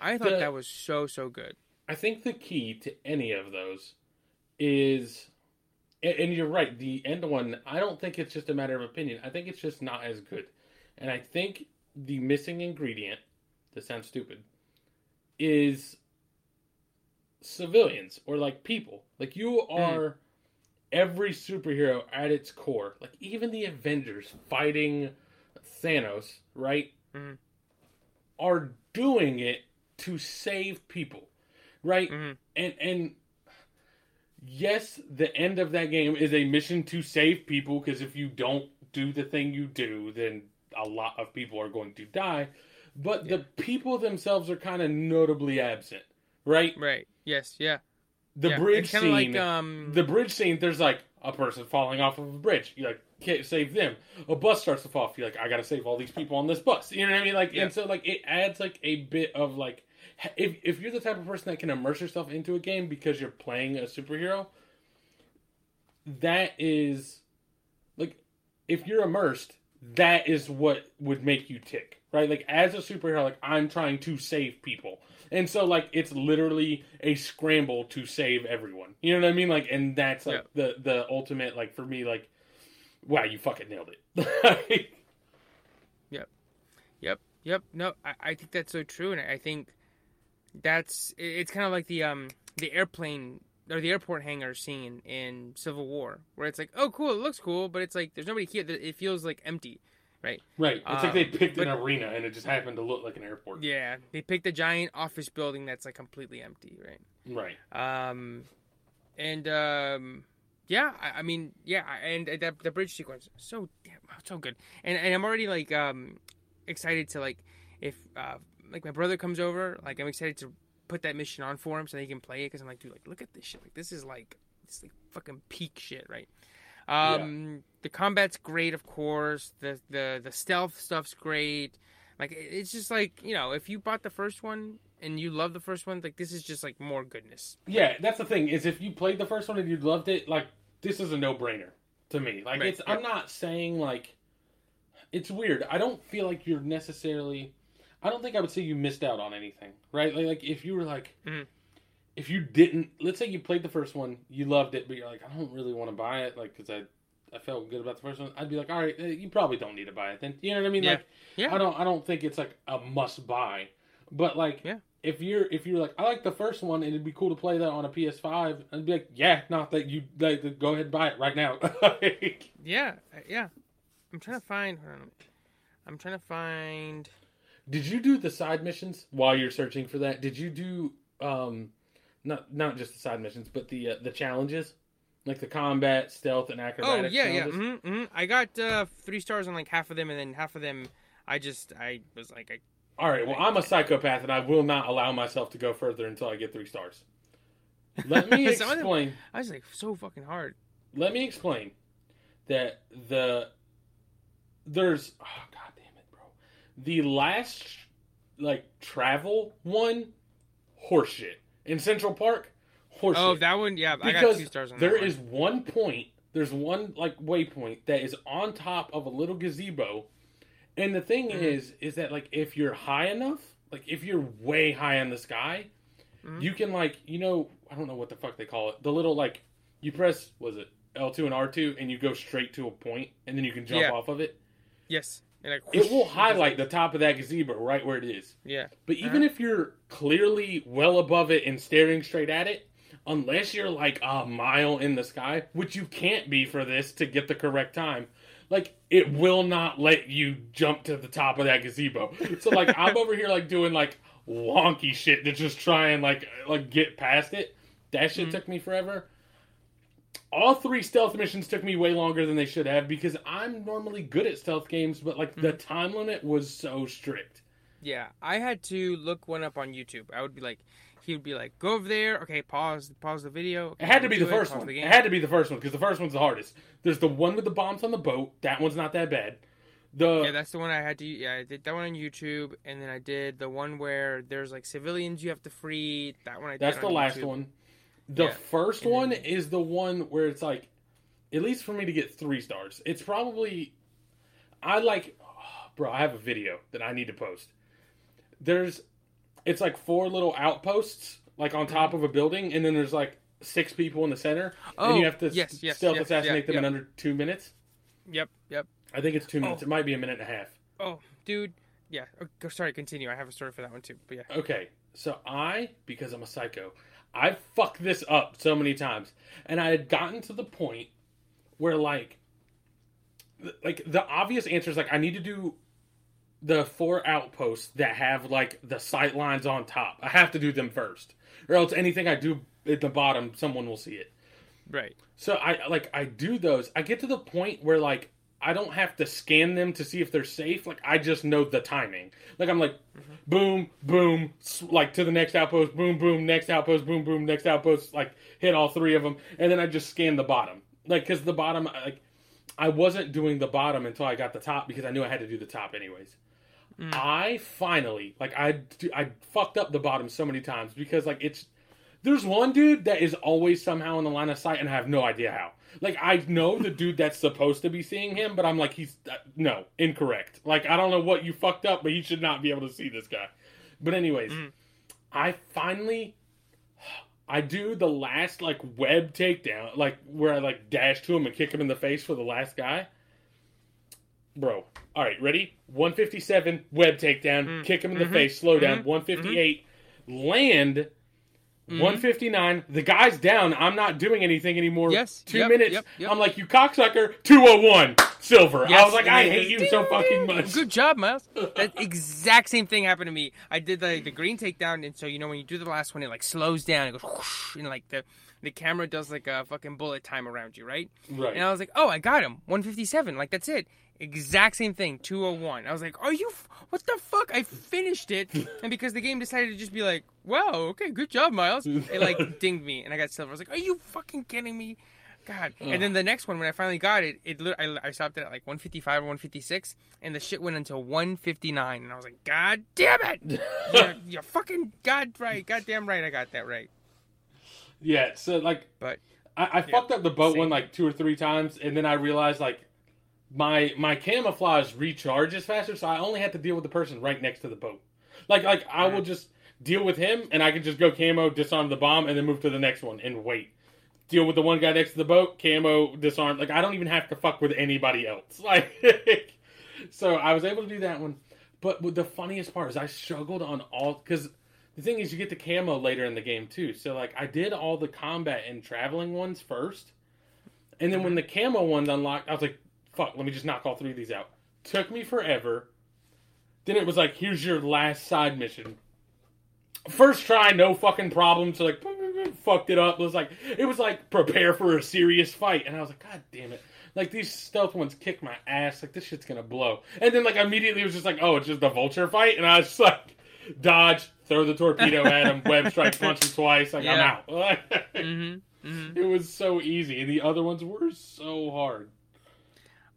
I thought The- that was so so good. I think the key to any of those is, and and you're right. The end one, I don't think it's just a matter of opinion. I think it's just not as good, and I think the missing ingredient. That sounds stupid. Is civilians or like people. Like you are every superhero at its core. Like even the Avengers fighting Thanos, right? Mhm. Are doing it to save people, right? Mhm. And and yes, the end of that game is a mission to save people because if you don't do the thing you do, then a lot of people are going to die. But the people themselves are kind of notably absent, right? Right. Yes. Yeah. The yeah. bridge It's kind of scene, like um. the bridge scene. There's like a person falling off of a bridge. You like can't save them. A bus starts to fall off. You're like, I gotta save all these people on this bus. You know what I mean? Like, Yeah. and so like it adds like a bit of like, if if you're the type of person that can immerse yourself into a game because you're playing a superhero, that is like if you're immersed, that is what would make you tick, right? Like as a superhero, like I'm trying to save people. And so like it's literally a scramble to save everyone. You know what I mean? Like and that's like the the ultimate like for me like wow, you fucking nailed it. yep. Yep. Yep. No, I, I think that's so true and I think that's it's kind of like the um the airplane or the airport hangar scene in Civil War, where it's like, oh, cool, it looks cool, but it's like there's nobody here. It feels like empty, right? Right. It's um, like they um, picked but, an arena and it just happened to look like an airport. Yeah, they picked a giant office building that's like completely empty, right? Right. Um, and um, yeah, I, I mean, yeah, and that the bridge sequence so damn so good, and and I'm already like um excited to like if uh like my brother comes over, like I'm excited to put that mission on for him so he can play it because I'm like, dude, like look at this shit. Like this is like it's like fucking peak shit, right? Um, yeah. the combat's great, of course. The the the stealth stuff's great. Like it's just like you know, if you bought the first one and you love the first one, like this is just like more goodness. Yeah, that's the thing is if you played the first one and you loved it, like this is a no brainer to me. Like right. it's I'm not saying like it's weird. I don't feel like you're necessarily I don't think I would say you missed out on anything, right? Like, like if you were like, mm-hmm. If you didn't, let's say you played the first one, you loved it, but you're like, I don't really want to buy it, like, because I, I felt good about the first one. I'd be like, all right, eh, you probably don't need to buy it then. You know what I mean? Yeah. Like, yeah. I don't, I don't think it's like a must buy, but like, yeah. If you're if you're like I like the first one and it'd be cool to play that on a PS5, I'd be like, yeah, not that you like go ahead and buy it right now. yeah, yeah. I'm trying to find. I'm trying to find. Did you do the side missions while you're searching for that? Did you do um not not just the side missions, but the uh, the challenges? Like the combat, stealth, and acrobatics. Oh yeah, challenges? yeah. Mm-hmm, mm-hmm. I got uh, three stars on like half of them, and then half of them, I just I was like, I. All right. Well, I'm a psychopath, and I will not allow myself to go further until I get three stars. Let me explain. Them, I was like so fucking hard. Let me explain that the there's oh god damn it, bro. the last like travel one, horseshit. In Central Park, horseshit. Oh, that one, yeah, because I got two stars on There that is one point, there's one like waypoint that is on top of a little gazebo. And the thing mm-hmm. is, is that like if you're high enough, like if you're way high in the sky, mm-hmm. you can like, you know, I don't know what the fuck they call it. The little like you press was it L2 and R2 and you go straight to a point and then you can jump yeah. off of it. Yes. Like, it will highlight the top of that gazebo right where it is. Yeah. But even uh-huh. if you're clearly well above it and staring straight at it, unless you're like a mile in the sky, which you can't be for this to get the correct time, like it will not let you jump to the top of that gazebo. So like I'm over here like doing like wonky shit to just try and like like get past it. That shit mm-hmm. took me forever all three stealth missions took me way longer than they should have because I'm normally good at stealth games, but like mm-hmm. the time limit was so strict. Yeah, I had to look one up on YouTube. I would be like, he would be like, "Go over there, okay, pause, pause the video." Okay, it had to be the first one. It had to be the first one because the first one's the hardest. There's the one with the bombs on the boat. That one's not that bad. The yeah, that's the one I had to. Yeah, I did that one on YouTube, and then I did the one where there's like civilians you have to free. That one I. Did. That's the last one. The yeah. first and one then... is the one where it's like, at least for me to get three stars, it's probably, I like, oh, bro, I have a video that I need to post. There's, it's like four little outposts, like on top mm-hmm. of a building, and then there's like six people in the center, oh, and you oh, have to yes, yes, stealth yes, assassinate them yep. in under two minutes. Yep, yep. I think it's two minutes. Oh. It might be a minute and a half. Oh, dude. Yeah. Oh, sorry, continue. I have a story for that one too. But yeah. Okay. So I, because I'm a psycho, I fucked this up so many times, and I had gotten to the point where like, like the obvious answer is like I need to do the four outposts that have like the sight lines on top. I have to do them first, or else anything I do at the bottom, someone will see it. Right. So I like I do those. I get to the point where like I don't have to scan them to see if they're safe. Like I just know the timing. Like I'm like, mm-hmm. boom, boom, like to the next outpost, boom, boom, next outpost, boom, boom, next outpost. Like hit all three of them, and then I just scan the bottom. Like because the bottom, like I wasn't doing the bottom until I got the top because I knew I had to do the top anyways. Mm. I finally like I I fucked up the bottom so many times because like it's There's one dude that is always somehow in the line of sight, and I have no idea how. Like I know the dude that's supposed to be seeing him, but I'm like, he's uh, no incorrect. Like I don't know what you fucked up, but he should not be able to see this guy. But anyways, Mhm. I finally, I do the last like web takedown, like where I like dash to him and kick him in the face for the last guy. Bro, all right, ready? 157 web takedown, Mm. kick him in the Mhm. face, slow down. Mhm. 158 land. Mhm. 159. The guy's down. I'm not doing anything anymore. Yes, Two yep, minutes. yep, yep. I'm like, you cocksucker. 201. Silver. I was like, I hate you so fucking much. Good job, Miles. That exact same thing happened to me. I did the the green takedown, and so you know when you do the last one, it like slows down. It goes whoosh, and like the the camera does like a fucking bullet time around you, right? Right. And I was like, oh, I got him. 157. Like that's it. Exact same thing. 201. I was like, are you? F- what the fuck? I finished it, and because the game decided to just be like, wow, okay, good job, Miles. It like dinged me, and I got silver. I was like, are you fucking kidding me? God. And then the next one, when I finally got it, it I, I stopped it at like 155 or 156, and the shit went until 159, and I was like, God damn it! you're, you're fucking god right, goddamn right, I got that right. yeah. So, like, But I, I fucked up the boat same. one like two or three times, and then I realized, like, my my camouflage recharges faster, so I only have to deal with the person right next to the boat. Like, like I will just deal with him, and I can just go camo, disarm the bomb, and then move to the next one and wait. Deal with the one guy next to the boat, camo, disarm. Like I don't even have to fuck with anybody else. Like, so I was able to do that one. But the funniest part is I struggled on all because the thing is you get the camo later in the game too. So like I did all the combat and traveling ones first, and then when mm-hmm. the camo ones unlocked, I was like, "Fuck, let me just knock all three of these out." Took me forever. Then it was like, "Here's your last side mission." First try, no fucking problem. So like, fucked it up. It was like it was like prepare for a serious fight, and I was like, "God damn it!" Like these stealth ones kick my ass. Like this shit's gonna blow. And then like immediately it was just like, "Oh, it's just a vulture fight," and I was just like, dodge, throw the torpedo at him, web strike, punch him twice. Like Yeah. I'm out. mm-hmm, mm-hmm. It was so easy, and the other ones were so hard.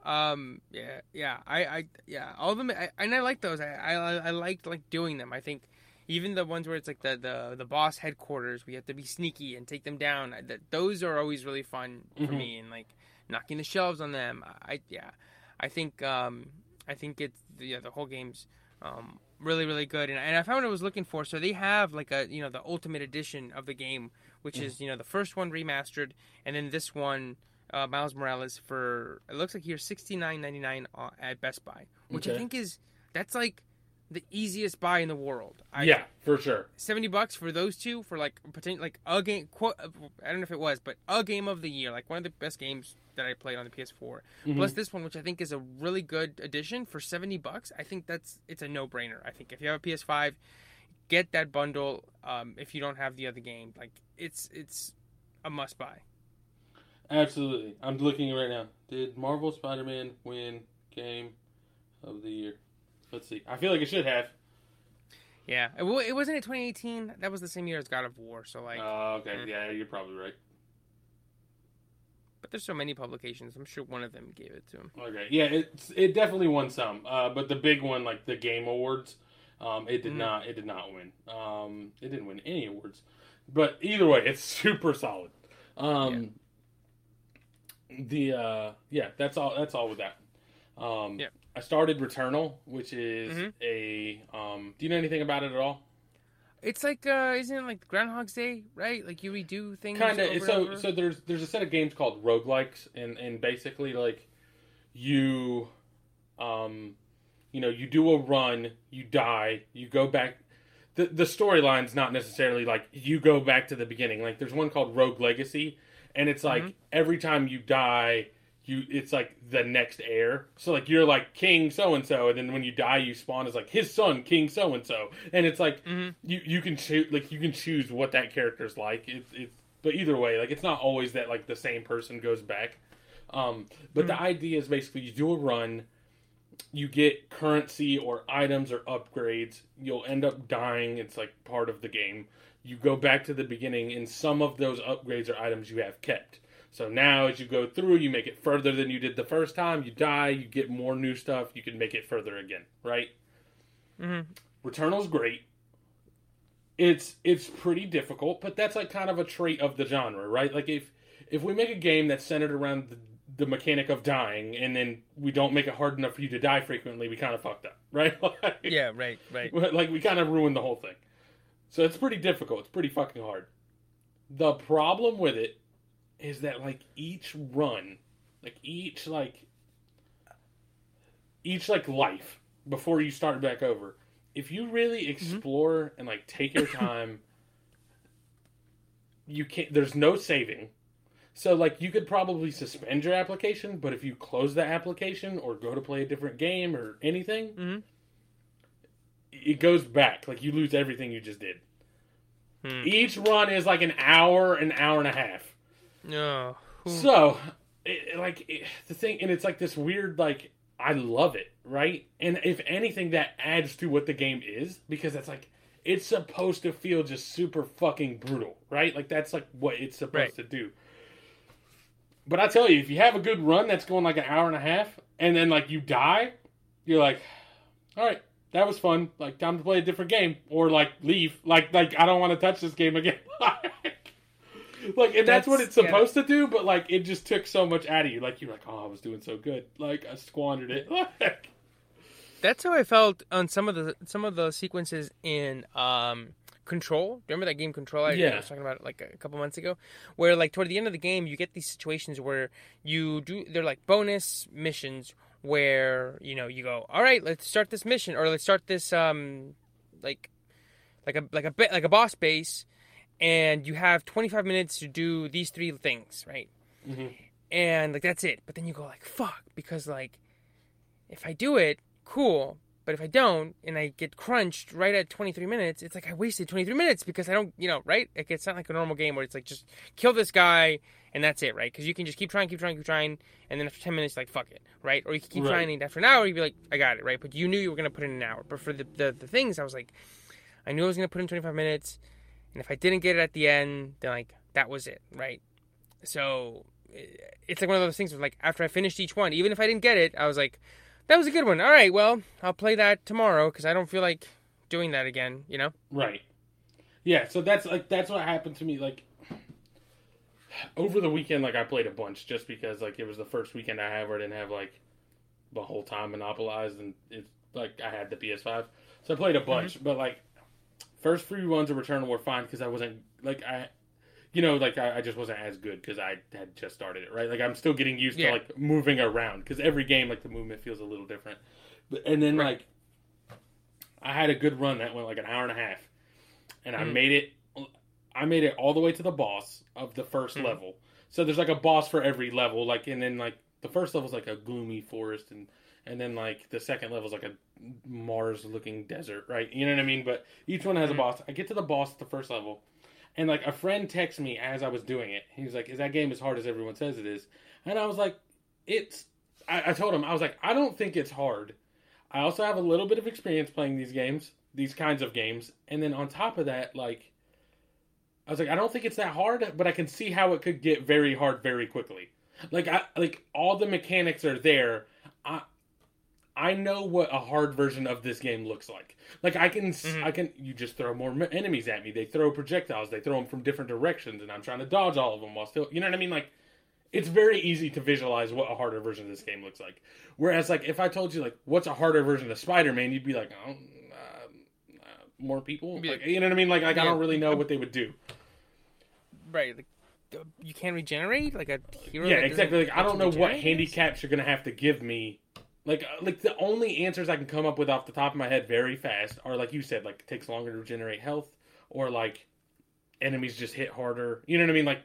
Um. Yeah. Yeah. I. I. Yeah. All of them. I, and I like those. I. I. I liked like doing them. I think even the ones where it's like the the the boss headquarters, we have to be sneaky and take them down. That those are always really fun for Mhm. me, and like knocking the shelves on them. I. Yeah. I think. Um. I think it's yeah. The whole game's um really really good, and and I found what I was looking for. So they have like a you know the ultimate edition of the game, which is you know the first one remastered, and then this one uh, Miles Morales for it looks like here sixty nine ninety nine at Best Buy, which I think is that's like the easiest buy in the world. I, yeah, for sure. seventy bucks for those two for like potential like a game. Quote, I don't know if it was, but a game of the year, like one of the best games that I played on the PS4. Mhm. Plus this one, which I think is a really good addition for seventy bucks. I think that's it's a no brainer. I think if you have a PS5, get that bundle. Um, if you don't have the other game, like it's it's a must buy. Absolutely. I'm looking right now. Did Marvel Spider-Man win Game of the Year? Let's see. I feel like it should have. Yeah, it, it wasn't in 2018. That was the same year as God of War. So like, Oh, okay. Mm. Yeah, you're probably right. but there's so many publications. I'm sure one of them gave it to him. Okay. Yeah, it's it definitely won some. Uh, but the big one, like the Game Awards, um, it did Mhm. not. It did not win. Um, it didn't win any awards. But either way, it's super solid. Um, The uh, yeah, that's all. That's all with that. Um, Yeah. I started Returnal, which is Mhm. a. Um, do you know anything about it at all? It's like, uh, isn't it like Groundhog's Day, right? Like you redo things. kind of so so there's there's a set of games called roguelikes and and basically like you um you know you do a run you die you go back the the storyline's not necessarily like you go back to the beginning like there's one called rogue legacy and it's like Mhm. every time you die you it's like the next heir. So like you're like king so and so and then when you die you spawn as like his son king so and so and it's like Mhm. you you can choose like you can choose what that character's like. It, it but either way like it's not always that like the same person goes back. Um but the idea is basically you do a run you get currency or items or upgrades you'll end up dying. It's like part of the game you go back to the beginning and some of those upgrades or items you have kept so now as you go through you make it further than you did the first time you die you get more new stuff you can make it further again right Mm-hmm. returnal's great it's it's pretty difficult, but that's like kind of a trait of the genre, right? Like if if we make a game that's centered around the, the mechanic of dying, and then we don't make it hard enough for you to die frequently, we kind of fucked up, right? like, Yeah, right, right. like we kind of ruined the whole thing. So it's pretty difficult. It's pretty fucking hard. The problem with it is that like each run, like each like each like life before you start back over, if you really explore and like take your time, you can't. There's no saving. So like you could probably suspend your application, but if you close the application or go to play a different game or anything, Mhm. It goes back. Like you lose everything you just did. Hmm. Each run is like an hour, an hour and a half. No. So, it, like it, the thing, and it's like this weird, like I love it, right? And if anything, that adds to what the game is because it's like it's supposed to feel just super fucking brutal, right? Like that's like what it's supposed Right. to do. But I tell you, if you have a good run that's going like an hour and a half, and then like you die, you're like, all right, that was fun. Like time to play a different game, or like leave. Like like I don't want to touch this game again. like and that's, what it's supposed to do, but like it just took so much out of you. Like you're like, oh, I was doing so good. Like I squandered it. That's how I felt on some of the some of the sequences in um Control. Do you remember that game Control? I, yeah. I was talking about it like a couple months ago, where like toward the end of the game, you get these situations where you do they're like bonus missions where you know you go, all right, let's start this mission or let's start this um like like a like a bit like a boss base, and you have 25 minutes to do these three things, right? Mhm. And like that's it. But then you go like fuck because like if I do it, cool. But if I don't and I get crunched right at 23 minutes, it's like I wasted 23 minutes because I don't, you know, right? Like it's not like a normal game where it's like just kill this guy and that's it, right? Because you can just keep trying, keep trying, keep trying, and then after 10 minutes, like fuck it, right? Or you can keep Right. trying and after an hour, you'd be like, I got it, right? But you knew you were gonna put in an hour. But for the the, the things, I was like, I knew I was gonna put in 25 minutes, and if I didn't get it at the end, then like that was it, right? So eh, it's like one of those things where like after I finished each one, even if I didn't get it, I was like, that was a good one. All right, well, I'll play that tomorrow because I don't feel like doing that again. You know? Right. Yeah, so that's like that's what happened to me like over the weekend like I played a bunch just because like it was the first weekend I had where I didn't have like the whole time monopolized and it's like I had the PS5. So I played a mm-hmm. bunch, but like first three ones of Returnal were fine because I wasn't like I you know like I, I just wasn't as good because I had just started it, right? Like I'm still getting used Yeah. to like moving around because every game like the movement feels a little different. But, and then Right. like I had a good run that went like an hour and a half, and I Mhm. made it. I made it all the way to the boss of the 1st Mhm. level. So there's like a boss for every level, like and then like the first level is like a gloomy forest, and and then like the second level is like a Mars looking desert, right? You know what I mean? But each one has a Mhm. boss. I get to the boss at the first level, and like a friend texts me as I was doing it. He was like, "Is that game as hard as everyone says it is?" And I was like, "It's." I, I told him I was like, "I don't think it's hard." I also have a little bit of experience playing these games, these kinds of games, and then on top of that, like, I was like, I don't think it's that hard, but I can see how it could get very hard very quickly. Like, I like all the mechanics are there. I I know what a hard version of this game looks like. Like, I can s Mhm. I can you just throw more enemies at me. They throw projectiles. They throw them from different directions, and I'm trying to dodge all of them while still, you know what I mean? Like, it's very easy to visualize what a harder version of this game looks like. Whereas, like, if I told you, like, what's a harder version of Spider Man, you'd be like, oh, uh, uh, more people? Like, you know what I mean? Like, like I don't really know what they would do. Right. Like, uh, you can regenerate like a hero. yeah, exactly. Like, I don't know what handicaps you're going to have to give me. Like, uh, like the only answers I can come up with off the top of my head very fast are, like you said, like, it takes longer to regenerate health, or, like, enemies just hit harder. You know what I mean? Like,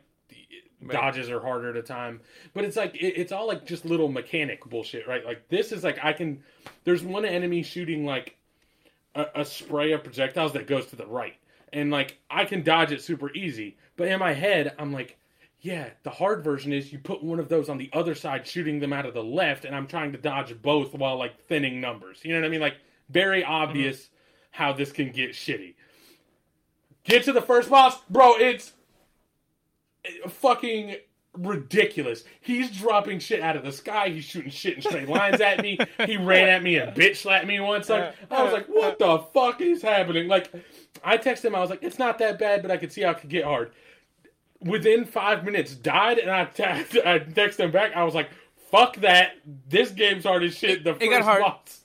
Right. dodges are harder at a time. But it's like it, it's all like just little mechanic bullshit, right? Like this is like I can. There's one enemy shooting like a, a spray of projectiles that goes to the right, and like I can dodge it super easy. But in my head, I'm like, yeah, the hard version is you put one of those on the other side, shooting them out of the left, and I'm trying to dodge both while like thinning numbers. You know what I mean? Like very mm-hmm. obvious how this can get shitty. Get to the first boss, bro. It's fucking ridiculous. He's dropping shit out of the sky. He's shooting shit in straight lines at me. He ran at me and bitch slapped me once. Like I was like, what the fuck is happening? Like I texted him. I was like, "It's not that bad, but I could see how it could get hard." Within five minutes, died, and I texted him back. I was like, "Fuck that! This game's hard as shit." The first got hard. boss.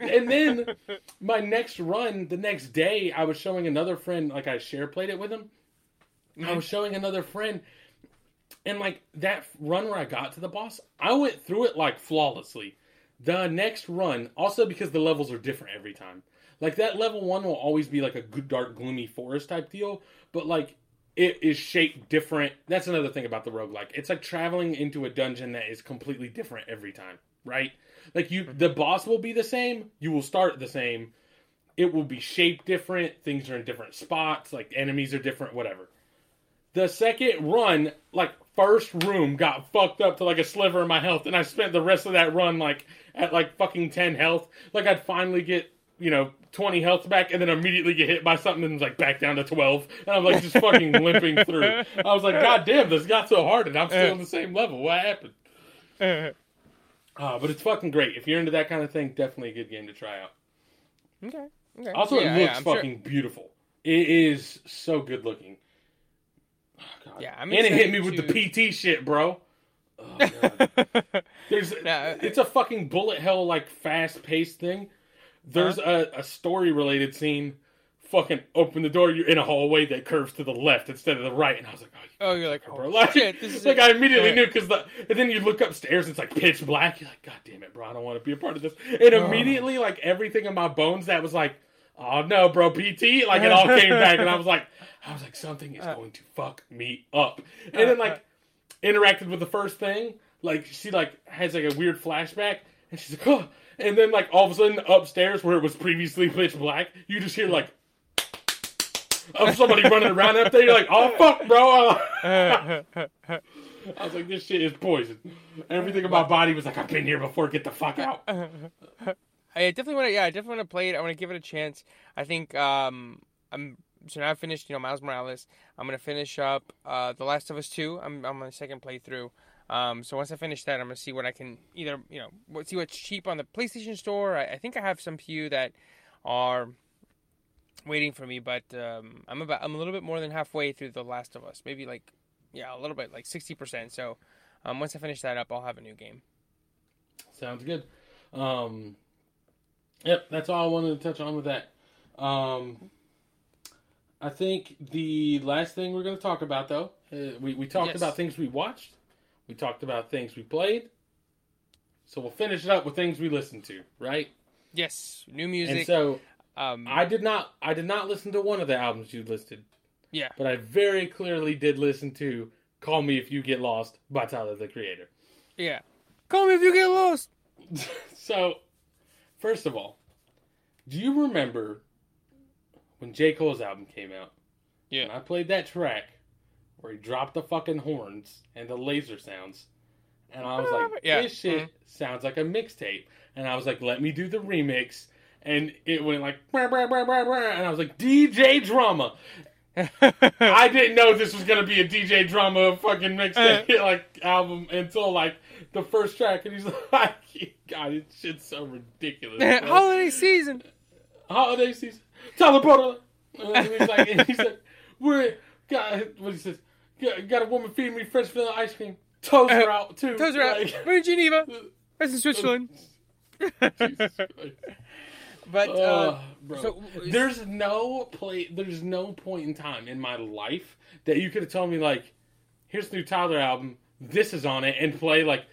and then my next run, the next day, I was showing another friend. Like I share played it with him. I was showing another friend, and like that run where I got to the boss, I went through it like flawlessly. The next run, also because the levels are different every time. Like that level one will always be like a good dark gloomy forest type deal, but like it is shaped different. That's another thing about the roguelike. It's like traveling into a dungeon that is completely different every time, right? Like you mm-hmm. the boss will be the same, you will start the same. It will be shaped different, things are in different spots, like enemies are different, whatever. The second run, like first room got fucked up to like a sliver of my health, and I spent the rest of that run like at like fucking ten health. Like I'd finally get, you know, twenty health back and then immediately get hit by something and like back down to twelve. And I'm like just fucking limping through. I was like, God damn, this got so hard and I'm still on the same level. What happened? Uh, but it's fucking great. If you're into that kind of thing, definitely a good game to try out. okay. Okay. Also, yeah, it looks sure- fucking beautiful. It is so good looking. Oh, God. Yeah, I'm and it hit me with the PT shit, bro. Oh, God. There's, Nah, it's a fucking bullet hell like fast paced thing. There's a, a story related scene. Fucking open the door. You're in a hallway that curves to the left instead of the right, and I was like, oh, oh, you're like, bro. oh, Like, shit, this is like. I immediately Yeah. knew because the and then you look upstairs, it's like pitch black. You're like, God damn it, bro, I don't want to be a part of this. And immediately, like everything in my bones that was like, oh no, bro, PT, like it all came back, and I was like, I was like, something is uh. going to fuck me up. And uh, then like uh. interacted with the first thing, like she like has like a weird flashback, and she's like, oh, and then like all of a sudden upstairs where it was previously pitch black, you just hear like. Of somebody running around up there, you're like, "Oh fuck, bro!" I was like, "This shit is poison." Everything in my body was like, "I've been here before. Get the fuck out." I definitely want to. Yeah, I definitely want to play it. I want to give it a chance. I think um, I'm so now I've finished. You know, Miles Morales. I'm gonna finish up uh, The Last of Us Two. I'm I'm on the second playthrough. Um, so once I finish that, I'm gonna see what I can either you know see what's cheap on the PlayStation Store. I, I think I have some few that are waiting for me, but um, I'm about I'm a little bit more than halfway through The Last of Us. Maybe like yeah, a little bit like sixty percent. So um, once I finish that up, I'll have a new game. Sounds good. Um, yep, that's all I wanted to touch on with that. Um, I think the last thing we're going to talk about, though, uh, we we talked Yes. about things we watched, we talked about things we played. So we'll finish it up with things we listened to, right? Yes, new And music. so um, I did not I did not listen to one of the albums you listed, yeah. but I very clearly did listen to "Call Me If You Get Lost" by Tyler the Creator. Yeah. Call me if you get lost. so, first of all, do you remember when J. Cole's album came out? Yeah. And I played that track where he dropped the fucking horns and the laser sounds. And I was like, Yeah. this shit mm-hmm. sounds like a mixtape. And I was like, let me do the remix. And it went like, brah, brah, brah, brah, brah. and I was like, DJ Drama. I didn't know this was gonna be a DJ Drama fucking mixtape uh. like album until like the first track, and he's like, "God, this shit's so ridiculous." Holiday season. Holiday season, Tyler Porter. And he's like, and he said, "We're God. what he says, got, got a woman feeding me French vanilla ice cream. Toes are out too. Toes are out. Like, We're in Geneva. That's in Switzerland. Jesus but uh, Uh, bro. so there's no play. There's no point in time in my life that you could have told me like, "Here's the new Tyler album. This is on it," and play like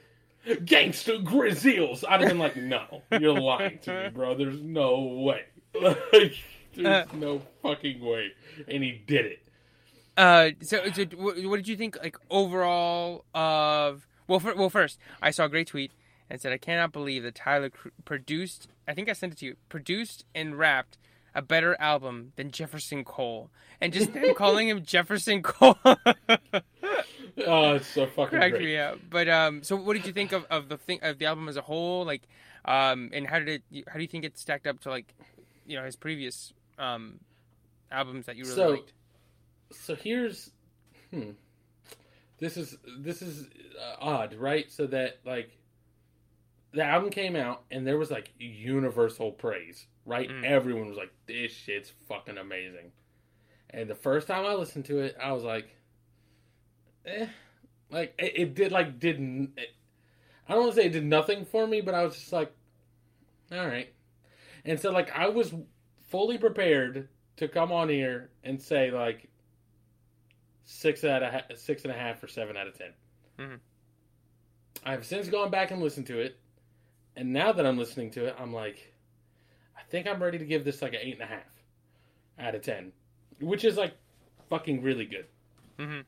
"Gangsta Grillz." I'd have been like, "No, you're lying to me, bro. There's no way. Like, there's no fucking way." And he did it. Uh, so, so what, did you think like overall of? Well, for, well, first I saw a great tweet and said I cannot believe that Tyler produced. I think I sent it to you. Produced and rapped a better album than Jefferson Cole, and just them calling him Jefferson Cole. Oh, it's so fucking cracked great. me up. But um, so what did you think of, of the thing of the album as a whole? Like, um, and how did it? How do you think it stacked up to like, you know, his previous um, albums that you really So- liked? So here's hmm this is this is uh, odd right so that like the album came out and there was like universal praise, right? Mm. Everyone was like, "This shit's fucking amazing." And the first time I listened to it, I was like, "Eh," like it, it did like didn't. It, I don't want to say it did nothing for me, but I was just like, "All right." And so like I was fully prepared to come on here and say like six out of six and a half or seven out of 10 Mhm. I've since gone back and listened to it, and now that I'm listening to it, I'm like, I think I'm ready to give this like an eight and a half out of ten, which is like fucking really good. Mhm.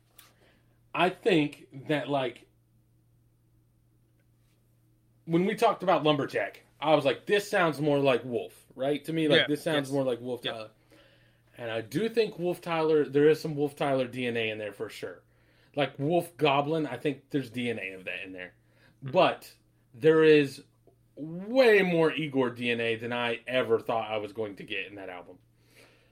I think that like when we talked about lumberjack, I was like, this sounds more like Wolf, right? To me, like Yeah, this sounds yes. more like Wolf Yeah. And I do think Wolf Tyler, there is some Wolf Tyler DNA in there for sure. Like Wolf Goblin, I think there's DNA of that in there. But there is way more Igor DNA than I ever thought I was going to get in that album.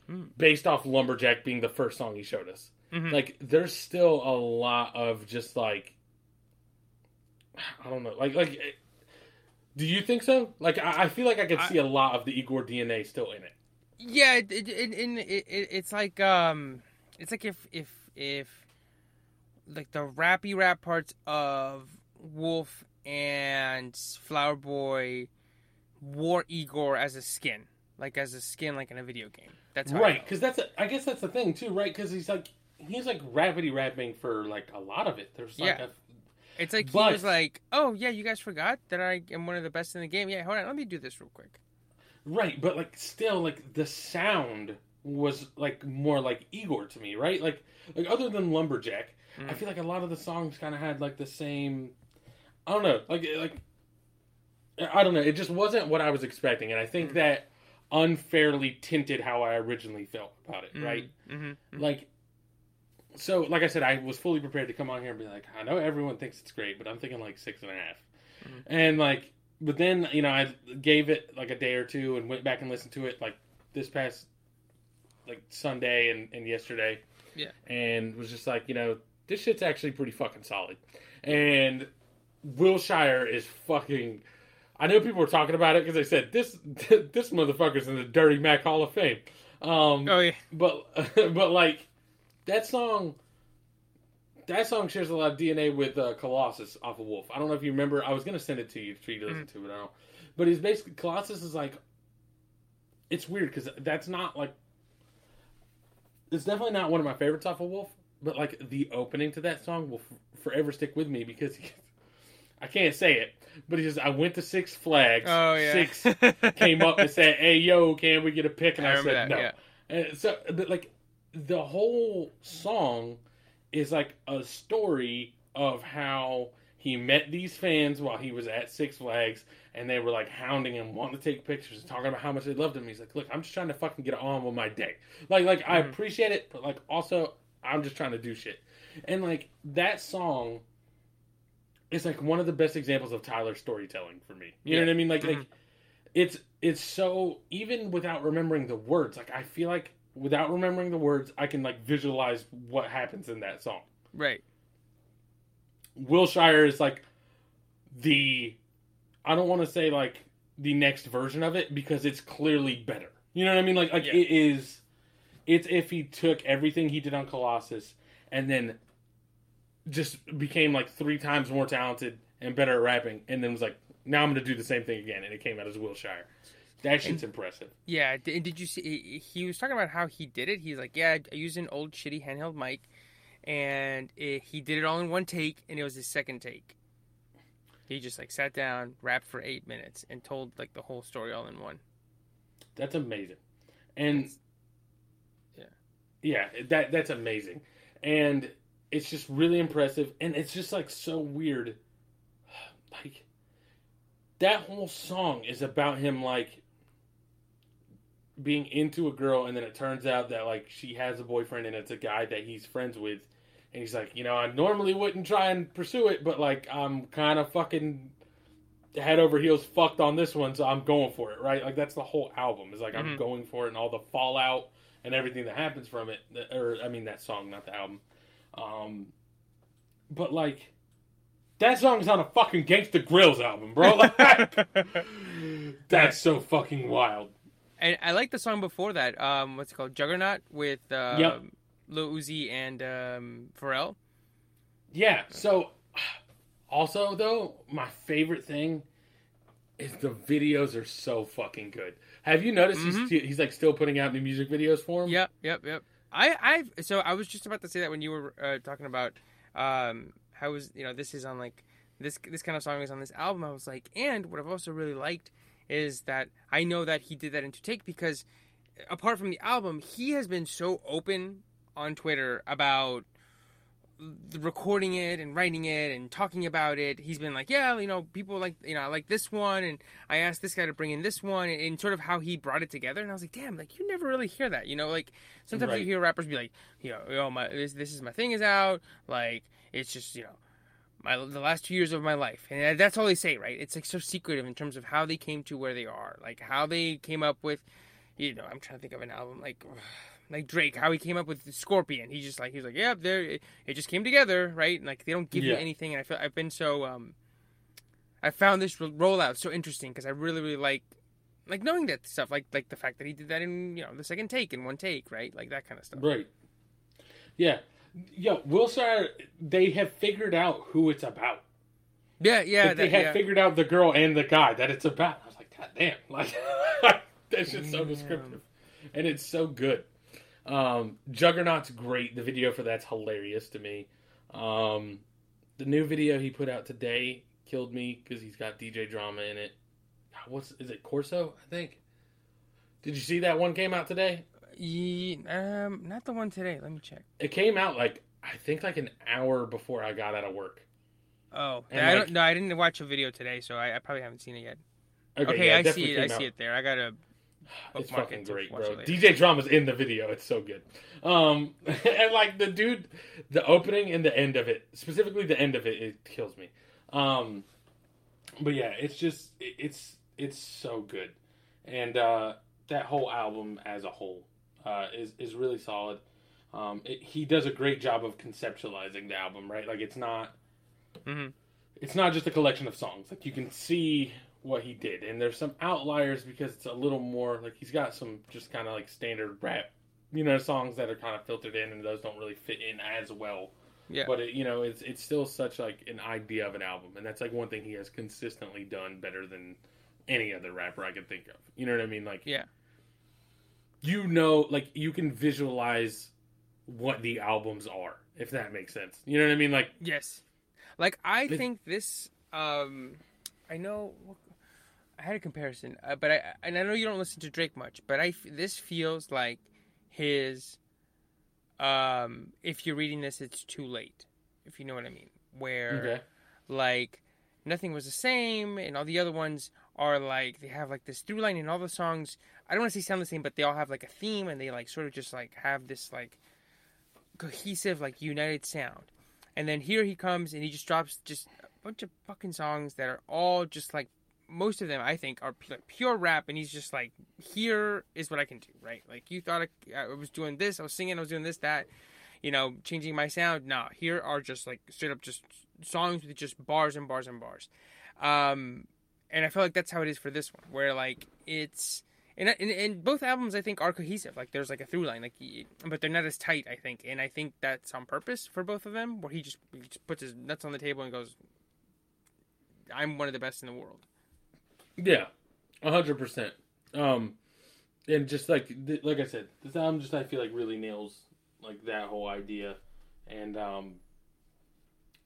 Hmm. Based off Lumberjack being the first song he showed us. Mhm. Like there's still a lot of just like I don't know, like like eh, do you think so? Like I, I feel like I could I- see a lot of the Igor DNA still in it. Yeah, it, it, it, it, it, it's like um, it's like if if if like the rappy rap parts of Wolf and Flower Boy wore Igor as a skin, like as a skin, like in a video game. That's how right because that's a, i guess that's the thing too right because he's like he's like rapidy rapping for like a lot of it there's like Yeah. a It's like But- he was like, "Oh yeah, you guys forgot that I am one of the best in the game. Yeah, hold on, let me do this real quick." Right but like still like the sound was like more like igor to me right like like other than lumberjack i Mm. feel like a lot of the songs kind of had like the same i don't know like like i don't know it just wasn't what i was expecting and i think Mm. that unfairly tinted how i originally felt about it right Mm-hmm. like so like i said i was fully prepared to come on here and be like i know everyone thinks it's great but i'm thinking like six and a half Mhm. and like but then you know i gave it like a day or two and went back and listened to it like this past like sunday and, and yesterday. Yeah. and was just like you know this shit's actually pretty fucking solid. And wilshire is fucking i know people were talking about it because they said this this motherfucker's in the dirty mac hall of fame. Um Oh yeah, but but like that song that song shares a lot of DNA with uh, Colossus off of Wolf. I don't know if you remember. I was gonna send it to you for you to listen to it. I don't. But he's basically Colossus is like. It's weird because that's not like. It's definitely not one of my favorites off of Wolf, but like the opening to that song will f- forever stick with me because he, I can't say it, but he says I went to Six Flags. oh yeah. Six came up and said, "Hey, yo, can we get a pic?" And I I, said, that. "No." Yeah. And so, but like, the whole song is like a story of how he met these fans while he was at Six Flags, and they were like hounding him, wanting to take pictures, and talking about how much they loved him. He's like, "Look, I'm just trying to fucking get on with my day. Like, like I Mhm. appreciate it, but like also, I'm just trying to do shit." And like that song is like one of the best examples of Tyler storytelling for me. You know what I mean? Like, Mhm. like it's it's so even without remembering the words like i feel like without remembering the words i can like visualize what happens in that song Right. wilshire is like the i don't want to say like the next version of it because it's clearly better you know what i mean like like Yeah. it is it's if he took everything he did on colossus and then just became like three times more talented and better at rapping and then was like now i'm gonna do the same thing again and it came out as wilshire that shit's impressive Yeah, and did you see? he- was talking about how he did it. He's like, yeah, I used an old shitty handheld mic, and it, he did it all in one take, and it was his second take. He just like sat down, rapped for eight minutes, and told like the whole story all in one. That's amazing. And yeah. Yeah, that that's amazing. And it's just really impressive and it's just like so weird. Like that whole song is about him like being into a girl and then it turns out that like she has a boyfriend and it's a guy that he's friends with and he's like, you know, I normally wouldn't try and pursue it, but like I'm kind of fucking head over heels fucked on this one, so I'm going for it, right? Like that's the whole album. Is like I'm Mhm. going for it and all the fallout and everything that happens from it. Or I mean that song, not the album. Um, but like That song's on a fucking Gangsta Grillz album, bro. Like, that's so fucking wild. And I like the song before that. Um, what's it called? Juggernaut with uh, Yep. Lil Uzi and um, Pharrell. Yeah. So, also though, my favorite thing is the videos are so fucking good. Have you noticed Mhm. he's he's like still putting out new music videos for him? Yep, yep, yep. I, I, so I was just about to say that when you were uh, talking about um, how was you know this is on like this this kind of song is on this album. I was like, and what I've also really liked is that I know that he did that in Two Take because apart from the album, he has been so open on Twitter about recording it and writing it and talking about it. He's been like, yeah, you know, people like, you know, I like this one, and I asked this guy to bring in this one, and, and sort of how he brought it together. And I was like, damn, like you never really hear that, you know, like sometimes Right. you hear rappers be like, you know, yo, my this this is my thing is out, like it's just you know. My, the last two years of my life, and that's all they say, right? It's like so secretive in terms of how they came to where they are, like how they came up with, you know. I'm trying to think of an album like, like Drake, how he came up with Scorpion. He just like he's like, yeah, there, it, it just came together, right? And like they don't give you anything, and I feel I've been so, um, I found this rollout so interesting because I really, really like, like knowing that stuff, like like the fact that he did that in you know the second take in one take, right? Like that kind of stuff. Right. Yeah. Yo, Wilshire, they have figured out who it's about. Yeah, yeah, Like, they that, have yeah. figured out the girl and the guy that it's about. I was like, God damn. Like, that's just so descriptive. And it's so good. Um, Juggernaut's great. The video for that's hilarious to me. Um, the new video he put out today killed me because he's got DJ drama in it. What's is it? Corso, I think. Did you see that one came out today? Ye- um, not the one today. Let me check. It came out like I think like an hour before I got out of work. Oh, And, I like- don't. No, I didn't watch a video today, so I, I probably haven't seen it yet. Okay, yeah, I see it. I came see it there. I gotta. It's fucking great, bro. DJ Drama's in the video. It's so good. Um, and like the dude, the opening and the end of it, specifically the end of it, it kills me. Um, but yeah, it's just it, it's it's so good, and uh, that whole album as a whole uh, is is really solid. Um, it, he does a great job of conceptualizing the album, right? Like it's not Mhm. it's not just a collection of songs. Like you can see what he did, and there's some outliers because it's a little more like he's got some just kind of like standard rap, you know, songs that are kind of filtered in, and those don't really fit in as well. Yeah. But it, you know, it's it's still such like an idea of an album, and that's like one thing he has consistently done better than any other rapper I can think of. You know what I mean? Like Yeah. You know, like you can visualize what the albums are, if that makes sense. You know what I mean? Like Yes. Like I It- think this. Um, I know. I had a comparison, uh, but I and I know you don't listen to Drake much, but I this feels like his. Um, if you're reading this, it's too late. If you know what I mean, where okay, like nothing was the same and all the other ones are like they have like this through line in all the songs i don't want to say sound the same but they all have like a theme and they like sort of just like have this like cohesive like united sound. And then here he comes and he just drops just a bunch of fucking songs that are all just like most of them i think are pu- pure rap and he's just like here is what i can do right? Like you thought i, I was doing this i was singing i was doing this that you know changing my sound. Nah here are just like straight up just songs with just bars and bars and bars. Um and i feel like that's how it is for this one where like it's and, and, and both albums i think are cohesive like there's like a through line like but they're not as tight i think and i think that's on purpose for both of them where he just, he just puts his nuts on the table and goes i'm one of the best in the world yeah, a hundred percent. Um, and just like th- like I said, this album just I feel like really nails like that whole idea, and um,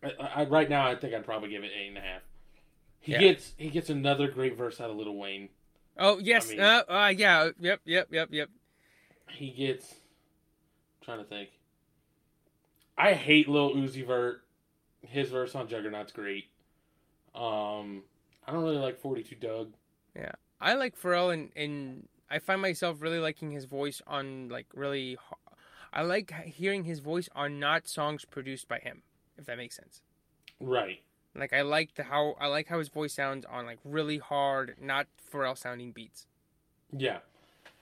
I, I right now I think I'd probably give it eight and a half. He Yeah. gets he gets another great verse out of Lil Wayne. Oh yes mean- uh, uh yeah yep yep yep yep He gets I'm trying to think. I hate Lil Uzi Vert. His verse on Juggernaut's great. Um, I don't really like Forty Two Dugg. Yeah, I like Pharrell and and I find myself really liking his voice on like really. I like hearing his voice on not songs produced by him, if that makes sense. Right. Like I like the how I like how his voice sounds on like really hard, not Pharrell sounding beats. Yeah.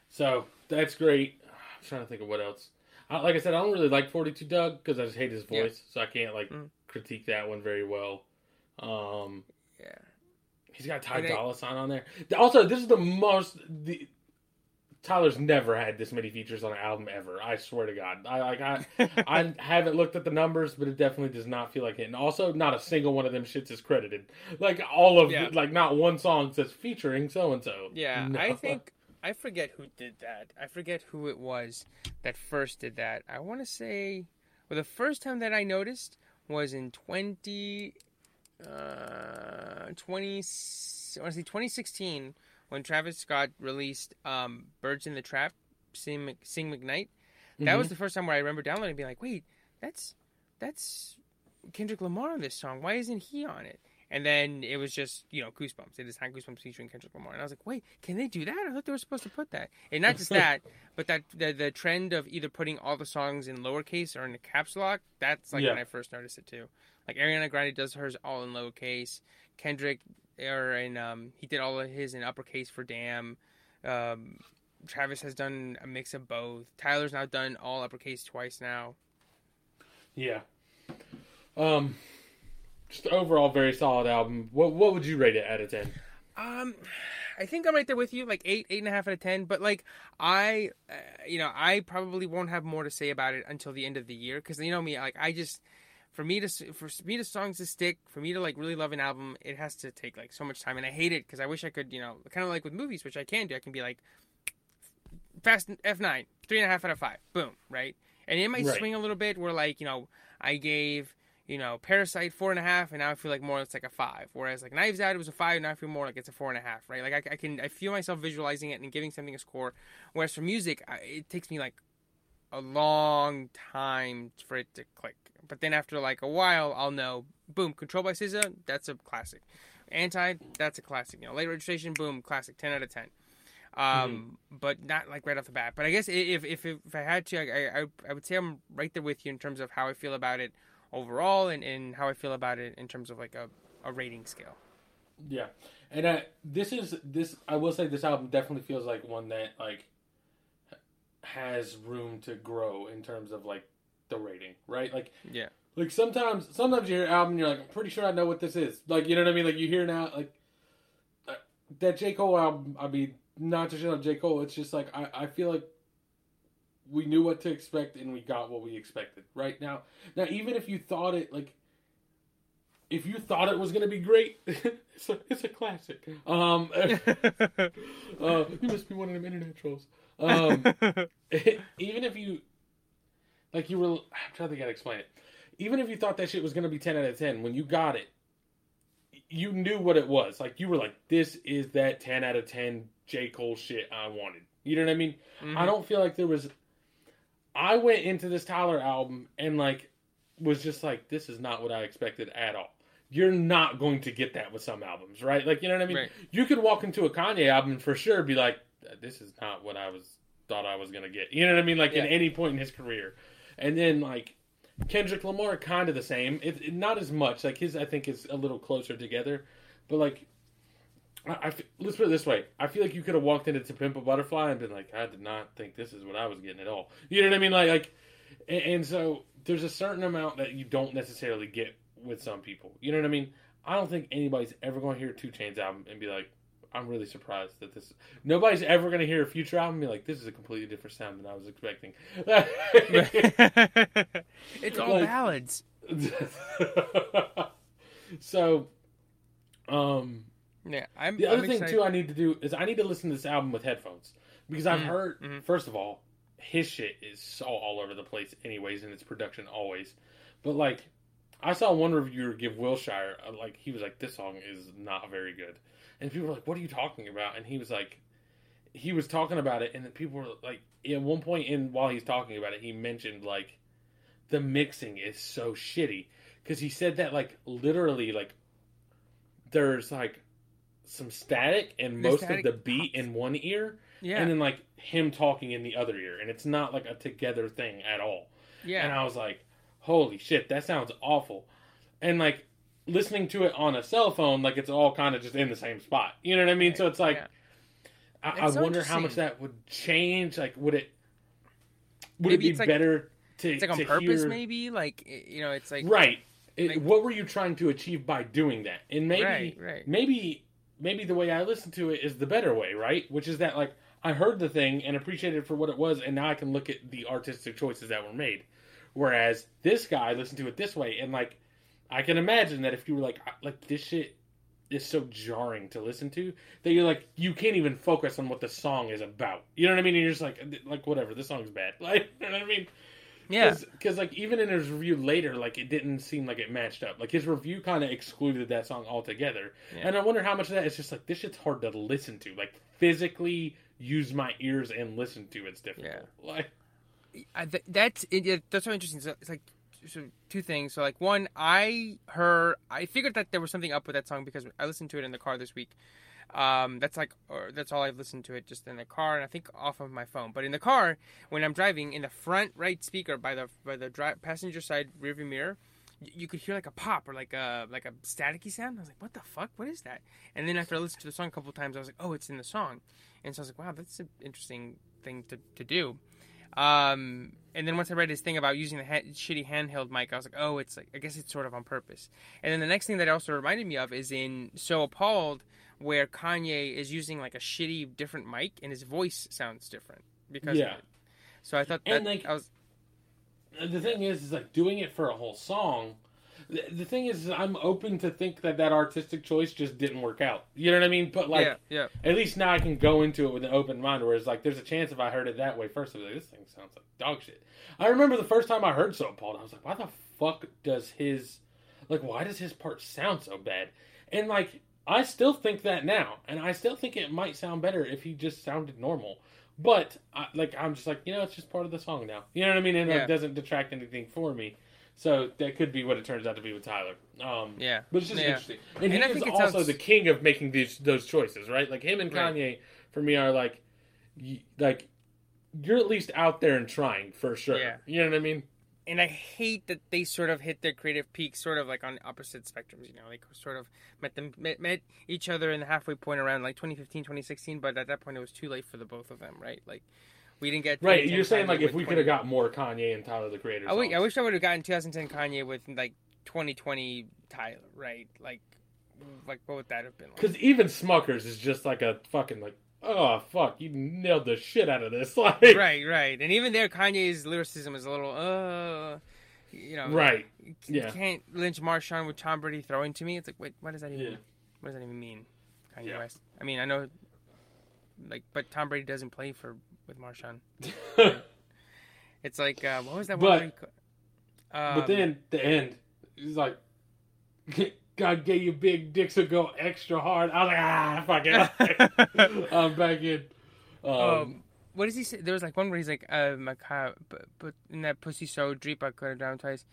So that's great. I'm trying to think of what else. I, like I said, I don't really like 42 Dugg because I just hate his Yeah. voice, so I can't like Mm. critique that one very well. Um, Yeah. he's got Ty Dolla Sign on there. Also, this is the most the Tyler's never had this many features on an album ever. I swear to God. I like I I haven't looked at the numbers, but it definitely does not feel like it. And also, not a single one of them shits is credited. Like all of Yeah. like not one song says featuring so and so. Yeah, I think I forget who did that. I forget who it was that first did that. I want to say, well, the first time that I noticed was in twenty, uh, twenty. I want to say twenty sixteen when Travis Scott released um, "Birds in the Trap," Sing, Mc- Sing McKnight. That was the first time where I remember downloading and being like, "Wait, that's that's Kendrick Lamar on this song. Why isn't he on it?" And then it was just, you know, Goosebumps. It is not Goosebumps featuring Kendrick Lamar. And I was like, wait, can they do that? I thought they were supposed to put that. And not just that, but that the, the trend of either putting all the songs in lowercase or in the caps lock, that's like Yeah. when I first noticed it too. Like Ariana Grande does hers all in lowercase. Kendrick, or in, um, he did all of his in uppercase for Damn. Um, Travis has done a mix of both. Tyler's now done all uppercase twice now. Yeah. Um, just overall very solid album. What what would you rate it out of ten? Um, I think I'm right there with you, like eight, eight and a half out of ten. But like I, uh, you know, I probably won't have more to say about it until the end of the year because you know me, like I just, for me to for me to songs to stick, for me to like really love an album, it has to take like so much time, and I hate it because I wish I could, you know, kind of like with movies, which I can do. I can be like, Fast F nine, three and a half out of five, boom, right? And it might Right. swing a little bit where like you know I gave you know, Parasite four and a half, and now I feel like more it's like a five. Whereas like Knives Out, it was a five, now I feel more like it's a four and a half, right? Like I, I can, I feel myself visualizing it and giving something a score. Whereas for music, I, it takes me like a long time for it to click. But then after like a while, I'll know, boom, Control by SZA, that's a classic. Anti, that's a classic. You know, late registration, boom, classic, ten out of ten. Um, but not like right off the bat. But I guess if if if I had to, I, I I would say I'm right there with you in terms of how I feel about it overall and, and how I feel about it in terms of like a, a rating scale. Yeah, and uh, this is this. I will say this album definitely feels like one that like has room to grow in terms of like the rating, right? Like Yeah. like sometimes sometimes you hear an album, and you're like, I'm pretty sure I know what this is. Like you know what I mean? Like you hear now like uh, that J Cole album. I mean, not to shit on J Cole. It's just like I I feel like we knew what to expect and we got what we expected. Right now, now even if you thought it like if you thought it was gonna be great, it's a it's a classic. Um, uh, you must be one of them internet trolls. Um, even if you like you were, I'm trying to think how to explain it. Even if you thought that shit was gonna be ten out of ten, when you got it, you knew what it was. Like you were like, this is that ten out of ten J Cole shit I wanted. You know what I mean? Mhm. I don't feel like there was. I went into this Tyler album and like was just like, this is not what I expected at all. You're not going to get that with some albums, right? Like you know what I mean? Right. You could walk into a Kanye album for sure be like, this is not what I was thought I was gonna get. You know what I mean? Like Yeah. in any point in his career, and then like Kendrick Lamar, kind of the same. It, it- not as much. Like his, I think is a little closer together, but like. I, let's put it this way: I feel like you could have walked into To Pimp a Butterfly and been like, "I did not think this is what I was getting at all." You know what I mean? Like, like, and, and so there's a certain amount that you don't necessarily get with some people. You know what I mean? I don't think anybody's ever going to hear Two Chainz album and be like, "I'm really surprised that this." Nobody's ever going to hear a future album and be like, "This is a completely different sound than I was expecting." it's all Like- ballads. so, um, Yeah, I'm. The other I'm thing excited. too I need to do is I need to listen to this album with headphones because I've Mhm, heard mhm. first of all his shit is so all over the place anyways in its production always, but like I saw one reviewer give Wilshire uh, like he was like this song is not very good, and people were like what are you talking about? And he was like he was talking about it and then people were like at one point in while he's talking about it he mentioned like the mixing is so shitty. Because he said that like literally like there's like some static and The most static of the beat in one ear Yeah, and then like him talking in the other ear and it's not like a together thing at all. Yeah. and i was like holy shit that sounds awful. And like listening to it on a cell phone like it's all kind of just in the same spot you know what i mean so it's like Yeah. I, I so wonder how much that would change like would it would Maybe it be like- better to It's like on purpose, hear... maybe. Like you know, it's like right it, Like- what were you trying to achieve by doing that? And maybe Right, right. maybe maybe the way I listen to it is the better way, right? Which is that like I heard the thing and appreciated it for what it was, and now I can look at the artistic choices that were made. Whereas this guy listened to it this way, and like I can imagine that if you were like like this shit is so jarring to listen to that you're like you can't even focus on what the song is about. You know what I mean? And you're just like like whatever, this song's bad. Like you know what I mean? Yeah. because like even in his review later, like it didn't seem like it matched up. Like his review kind of excluded that song altogether, Yeah. and I wonder how much of that is just like this shit's hard to listen to. Like physically use my ears and listen to it's difficult. Like I, th- that's it, that's so interesting. So it's like so two things. So like one, I heard, I figured that there was something up with that song because I listened to it in the car this week. Um, that's like, that's all I've listened to it just in the car, and I think off of my phone. But in the car, when I'm driving, in the front right speaker by the by the dri- passenger side rearview mirror, you could hear like a pop or like a like a staticky sound. I was like, "What the fuck? What is that?" And then after I listened to the song a couple times, I was like, "Oh, it's in the song." And so I was like, "Wow, that's an interesting thing to to do." Um, and then once I read his thing about using the ha- shitty handheld mic, I was like, oh, it's like I guess it's sort of on purpose. And then the next thing that also reminded me of is in So Appalled, where Kanye is using like a shitty different mic and his voice sounds different because Yeah. of it. So I thought that And, like, I was the thing is, is like doing it for a whole song. The, the thing is, I'm open to think that that artistic choice just didn't work out. You know what I mean? But like, yeah yeah at least now I can go into it with an open mind. Whereas, like, there's a chance if I heard it that way first, I'd like, this thing sounds like dog shit. I remember the first time I heard So Appalled, I was like, why the fuck does his, like, why does his part sound so bad? And like, I still think that now, and I still think it might sound better if he just sounded normal. But I, like, I'm just like, you know, it's just part of the song now. You know what I mean? And Yeah. it doesn't detract anything for me. So that could be what it turns out to be with Tyler. Um, yeah but it's just Yeah. interesting. And, And he I is also sounds- the king of making these those choices, right? Like him and Right. Kanye for me are like like you're at least out there and trying for sure. Yeah. You know what I mean? and I hate that they sort of hit their creative peak, sort of like on opposite spectrums. You know, like sort of met them met, met each other in the halfway point around like 2015, 2016. But at that point, it was too late for the both of them, right? Like we didn't get Right. You're saying Kanye like if we 20 could have got more Kanye and Tyler the Creator. I, w- I songs. wish I would have gotten 2010 Kanye with like 2020 Tyler, right? Like, like what would that have been like? Because even Smuckers is just like a fucking like, oh fuck, you nailed the shit out of this. Like, Right, right, and even there, Kanye's lyricism is a little, uh, you know, right. You Yeah. can't lynch Marshawn with Tom Brady throwing to me. It's like, wait, what does that even? Yeah. What does that even mean? Kanye Yeah. West. I mean, I know, like, but Tom Brady doesn't play for with Marshawn. It's like, uh, what was that? But- one where he co- um, but then the end, he's like, God gave you big dicks to go extra hard. I was like, ah, fuck it. I'm back in. Um, um, what does he say? There was like one where he's like, uh, Mekhi, but, but in that pussy so deep I cut it down twice.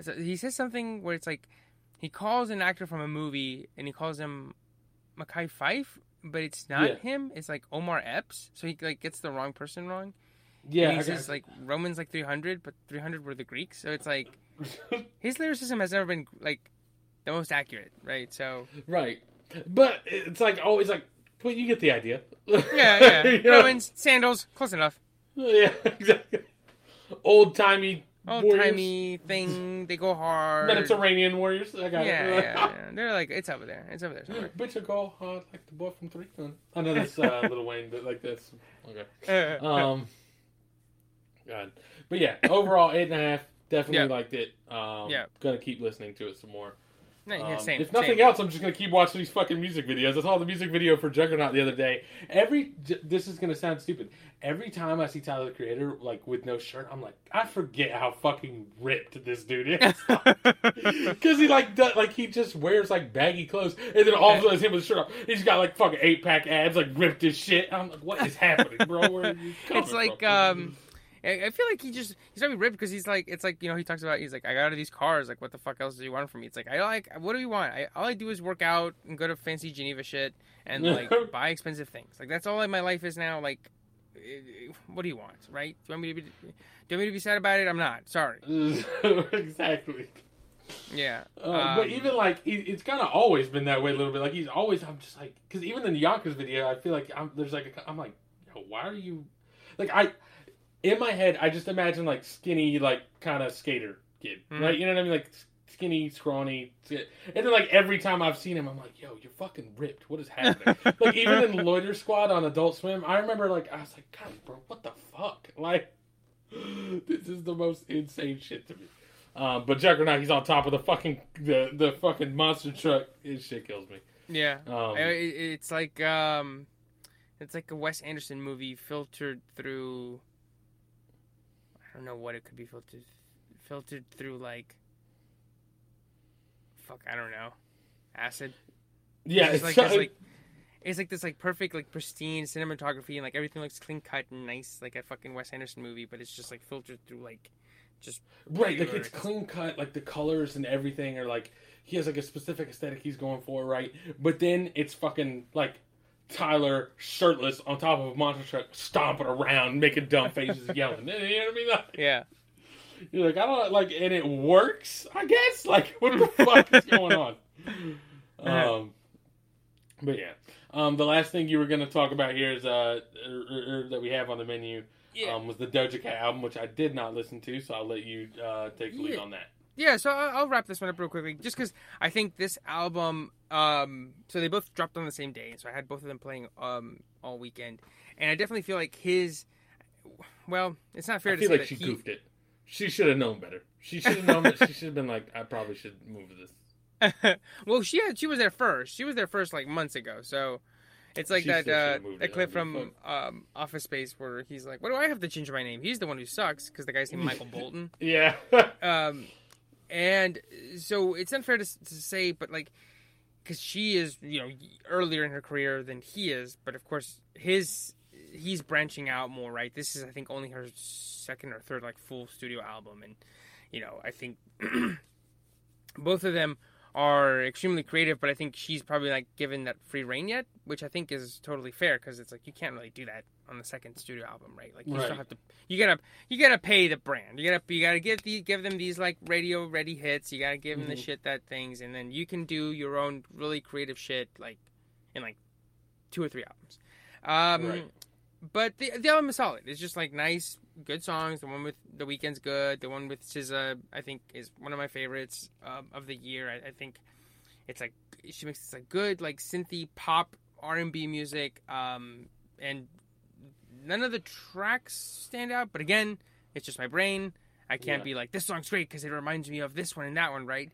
So he says something where it's like, he calls an actor from a movie and he calls him Mekhi Fife, but it's not Yeah. him. It's like Omar Epps. So he like gets the wrong person wrong. yeah, and he I says like Romans like 300, but 300 were the Greeks. So it's like his lyricism has never been like the most accurate, right? So right. But it's like always like, but you get the idea. yeah, yeah. Know? Romans sandals, close enough. Yeah, exactly. Old timey, Old timey thing. They go hard. Mediterranean warriors. I Yeah, got yeah, it. yeah. They're like it's over there. It's over there somewhere. Bitch, go hard like the boy from Three. I know that's uh, Lil Wayne, but like that's okay. Um, God, but yeah, overall eight and a half. Definitely Yeah. liked it. Um, Yeah. gonna keep listening to it some more. No, yeah, Um, same. if nothing same. else, I'm just gonna keep watching these fucking music videos. I saw the music video for Juggernaut the other day. Every this is gonna sound stupid. Every time I see Tyler the Creator like with no shirt, I'm like, I forget how fucking ripped this dude is. Because he like does, like he just wears like baggy clothes, and then all of a sudden it's him with a shirt off. He's got like fucking eight pack abs, like ripped as shit. I'm like, what is happening, bro? Where are you coming it's like from? um I feel like he just he's probably ripped because he's like it's like you know he talks about he's like I got out of these cars like what the fuck else do you want from me? It's like I like what do you want? I all I do is work out and go to fancy Geneva shit and like buy expensive things. Like that's all my life is now like eh, what do you want right? Do you want me to be do you want me to be sad about it? I'm not. Sorry. Exactly. yeah. Uh, but Um, even like it, it's kind of always been that way a little bit. Like he's always, I'm just like, because even in the Yonkers video, I feel like I'm there's like a, I'm like, why are you, like I, in my head, I just imagine like skinny, like kind of skater kid, Mhm. right? You know what I mean? Like skinny, scrawny, and then like every time I've seen him, I'm like, yo, you're fucking ripped. What is happening? like even in Loiter Squad on Adult Swim, I remember like I was like, God, bro, what the fuck? Like, this is the most insane shit to me. Um, but Juggernaut, he's on top of the fucking the the fucking monster truck. His shit kills me. Yeah, Um, it, it's like um, it's like a Wes Anderson movie filtered through. I don't know what it could be filtered, filtered through like. Fuck, I don't know, acid. yeah, it's it's like this, like it's like this like perfect like pristine cinematography and like everything looks clean cut and nice like a fucking Wes Anderson movie, but it's just like filtered through like just Right, like it's it's- clean cut, like the colors and everything are like he has like a specific aesthetic he's going for, right? But then it's fucking like Tyler shirtless on top of a monster truck, stomping around, making dumb faces, yelling. You know what I mean? Like, yeah. you're like, I don't like, and it works, I guess. Like, what the fuck is going on? Um, but yeah, um, the last thing you were gonna talk about here is uh, er, er, er, that we have on the menu. Yeah. Um, was the Doja Cat album, which I did not listen to, so I'll let you uh, take the lead on that. Yeah, so I'll, wrap this one up real quickly, just because I think this album. Um, so they both dropped on the same day, so I had both of them playing um all weekend, and I definitely feel like his. Well, it's not fair I to feel say like that she he. goofed it. She should have known better. She should have known that. She should have been like, I probably should move this. well, she had she was there first. She was there first like months ago. So it's like She that uh, that clip from um, Office Space where he's like, "What do I have to change my name? He's the one who sucks because the guy's named Michael Bolton." Yeah. Um, and uh, so it's unfair to, to say, but like, because she is you know earlier in her career than he is, but of course his he's branching out more, right? This is I think only her second or third like full studio album, and you know I think both of them are extremely creative, but I think she's probably like given that free reign yet, which I think is totally fair because it's like you can't really do that on the second studio album, right? Like you Right. still have to you gotta you gotta pay the brand, you gotta you gotta give the give them these like radio ready hits, you gotta give them the Mhm. shit that things, and then you can do your own really creative shit like in like two or three albums. Um, Right. But the the album is solid. It's just like nice, good songs. The one with the Weeknd's good. The one with SZA, I think, is one of my favorites um, of the year. I, I think it's like she makes this like good like synthy pop R and B music. Um, and none of the tracks stand out. But again, it's just my brain. I can't Yeah. be like this song's great because it reminds me of this one and that one, right?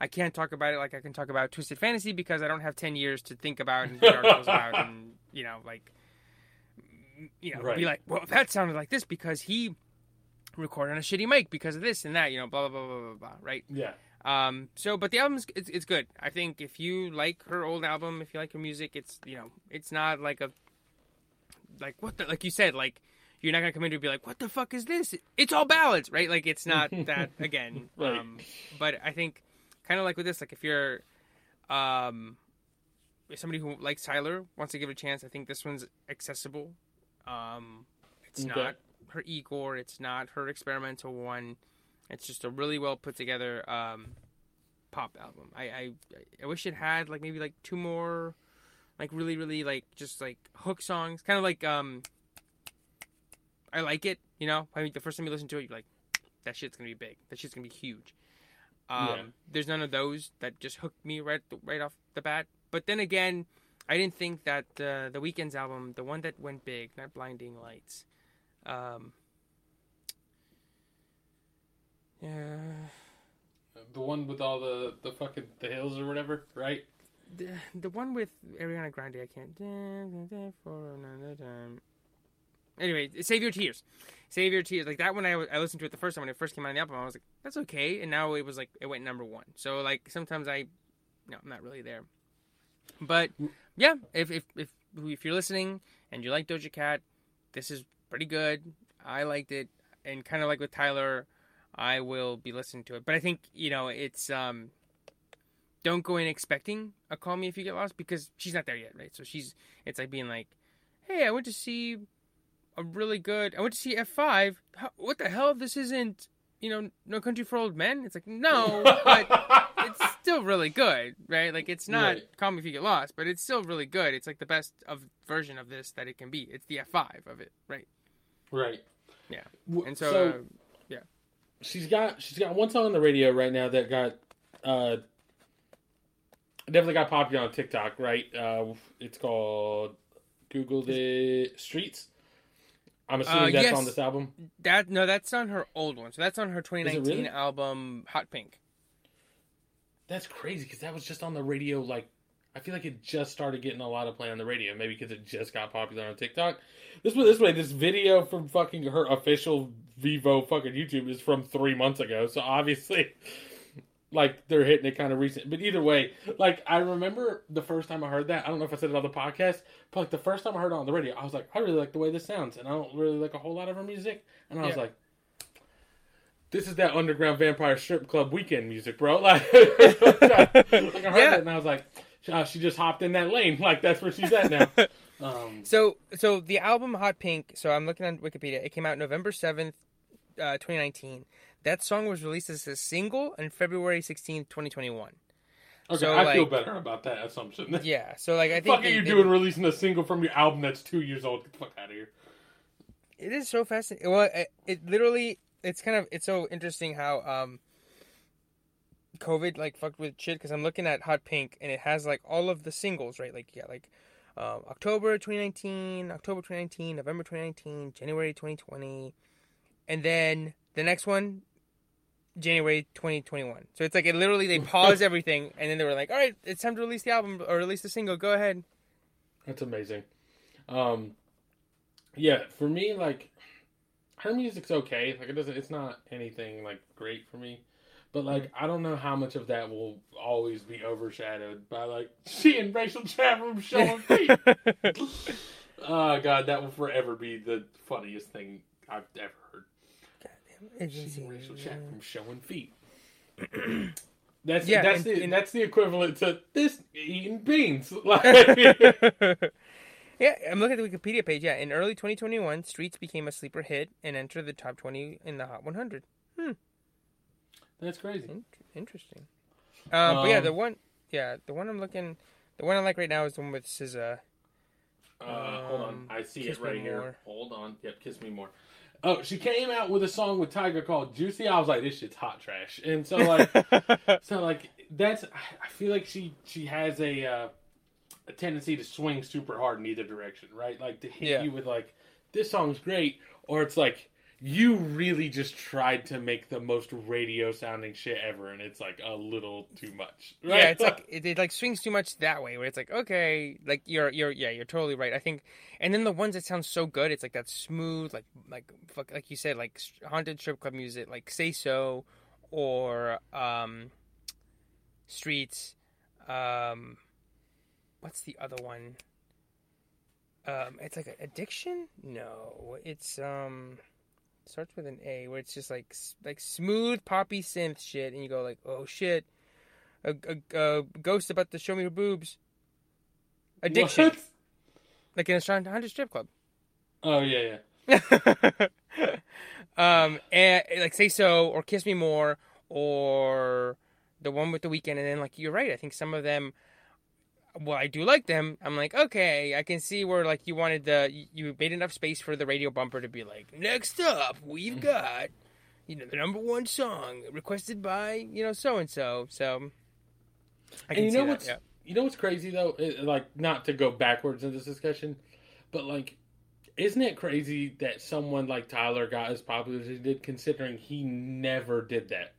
I can't talk about it like I can talk about Twisted Fantasy because I don't have ten years to think about and read articles about and you know like you know Right. be like well that sounded like this because he recorded on a shitty mic because of this and that you know blah blah blah blah blah blah right yeah. um so but the album's it's, it's good I think if you like her old album if you like her music it's you know it's not like a like what the like you said like you're not gonna come in and be like what the fuck is this it's all ballads right like it's not that again Right. um but I think kind of like with this like if you're um somebody who likes Tyler wants to give it a chance I think this one's accessible um it's Okay. not her Igor it's not her experimental one. It's just a really well put together um pop album. I I, I wish it had like maybe like two more like really really like just like hook songs. Kind of like um I like it you know? I mean the first time you listen to it you're like that shit's gonna be big. That shit's gonna be huge. Um Yeah. there's none of those that just hooked me right right off the bat. But then again I didn't think that uh, the Weeknd's album the one that went big not blinding lights um yeah The one with all the the fucking the hills or whatever, right? the, the one with Ariana Grande, I can't. For another time. Anyway, Save Your Tears. Save Your Tears. Like that one, I, I listened to it the first time when it first came out on the album. I was like, that's okay. And now it was like, it went number one. So, like, sometimes I, no, I'm not really there. But yeah, if, if, if, if you're listening and you like Doja Cat, this is pretty good. I liked it. And kind of like with Tyler, I will be listening to it. But I think, you know, it's, um, don't go in expecting a call me if you get lost because she's not there yet, right? So she's it's like being like, "Hey, I went to see a really good. I went to see F5. What the hell? This isn't, you know, No Country for Old Men." It's like, "No, but it's still really good, right? Like it's not Right. Call Me If You Get Lost, but it's still really good. It's like the best of version of this that it can be. It's the F5 of it, right? right. Yeah. And so, uh, she's got she's got one song on the radio right now that got uh, definitely got popular on TikTok, right? Uh, it's called Google the Streets. I'm assuming Uh, that's yes. on this album. That no, that's on her old one. So that's on her 2019 really? album Hot Pink. That's crazy because that was just on the radio. Like, I feel like it just started getting a lot of play on the radio. Maybe because it just got popular on TikTok. This way, this way, this video from fucking her official Vevo fucking YouTube is from three months ago. So obviously, like they're hitting it kind of recent. But either way, like I remember the first time I heard that. I don't know if I said it on the podcast, but like the first time I heard it on the radio, I was like, I really like the way this sounds, and I don't really like a whole lot of her music. And I was like. This is that underground vampire strip club Weeknd music, bro. Like, like I heard Yeah. it and I was like, uh, she just hopped in that lane. Like that's where she's at now. Um, So so the album Hot Pink. So I'm looking on Wikipedia. It came out November 7th, uh, 2019. That song was released as a single on February 16th, 2021. okay, So, I feel better about that assumption. Yeah. So like I think fuck are you they- doing releasing a single from your album that's two years old? Get the fuck out of here. It is so fascinating. Well, it, it literally, it's kind of, it's so interesting how um, COVID like fucked with shit. Because I'm looking at Hot Pink and it has like all of the singles, right? Like yeah, like um, October 2019, October 2019, November 2019, January 2020, and then the next one, January 2021. So it's like it literally they paused everything and then they were like, all right, it's time to release the album or release the single. Go ahead. That's amazing. Um, yeah, for me, like her music's okay. Like it doesn't. It's not anything like great for me. But like mm-hmm. I don't know how much of that will always be overshadowed by like she and Rachel Chatham showing feet. oh god, that will forever be the funniest thing I've ever heard. She's and Rachel Chatham showing feet. That's Yeah, that's and- the and- that's the equivalent to this eating beans. Like, yeah, I'm looking at the Wikipedia page. Yeah, in early 2021, Streets became a sleeper hit and entered the top 20 in the Hot 100. Hmm. that's crazy. In- interesting. Um, but yeah, Um, the one, yeah, the one I'm looking, the one I like right now is the one with SZA. Uh, hold on, Um, I see it right here. More. Hold on, yep, kiss me more. Oh, she came out with a song with Tyga called "Juicy." I was like, "This shit's hot trash," and so like, so like that's. I I feel like she she has a uh, a tendency to swing super hard in either direction, right? Like to hit Yeah. you with like, "This song's great," or it's like you really just tried to make the most radio sounding shit ever, and it's like a little too much. Right? Yeah, it's like it, it like swings too much that way. Where it's like, okay, like you're you're yeah, you're totally right. I think, and then the ones that sound so good, it's like that smooth, like like fuck, like you said, like haunted strip club music, like say so, or um, streets. Um, what's the other one? Um, it's like addiction. No, it's um. Starts with an A, where it's just like like smooth poppy synth shit, and you go like, "Oh shit, a, a, a ghost about to show me her boobs. Addiction, What? like in a hundred strip club. Oh yeah, yeah. um, and like say so or kiss me more or the one with the Weeknd, and then like you're right. I think some of them. Well, I do like them. I'm like, okay, I can see where like you wanted the you- made enough space for the radio bumper to be like, next up we've mm. got, you know, the number one song requested by you know so and so. So, And you know what's yeah. you know what's crazy though? It- like not to go backwards in this discussion, but like, isn't it crazy that someone like Tyler got as popular as he did, considering he never did that?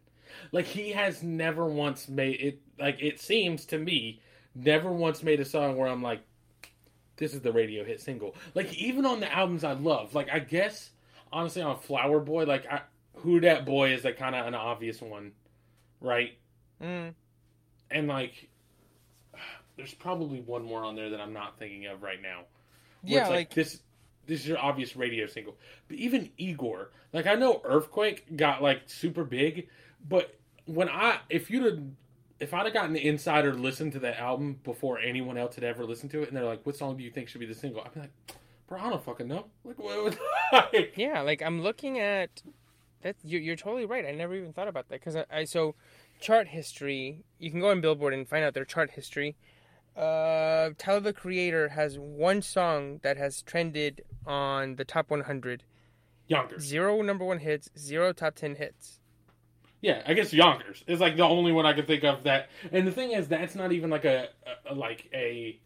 Like he has never once made it. Like it seems to me, never once made a song where I'm like, this is the radio hit single. Like even on the albums I love, like I guess honestly on Flower Boy, like I, Who Dat Boy is like kind of an obvious one, right? Mm. and like there's probably one more on there that I'm not thinking of right now. Yeah, it's like- this this is your obvious radio single. But even Igor, like I know Earthquake got like super big, but when I if you'd have if I'd have gotten the insider to listen to that album before anyone else had ever listened to it, and they're like, "What song do you think should be the single?" I'd be like, "Bro, I don't fucking know." Like, what? what Yeah, like I'm looking at that. You're, you're totally right. I never even thought about that because I, I so chart history. You can go on Billboard and find out their chart history. Uh, Tyler the Creator has one song that has trended on the top 100. Younger. Zero number one hits, zero top 10 hits. Yeah, I guess Yonkers is like the only one I can think of that. And the thing is, that's not even like a, a like a.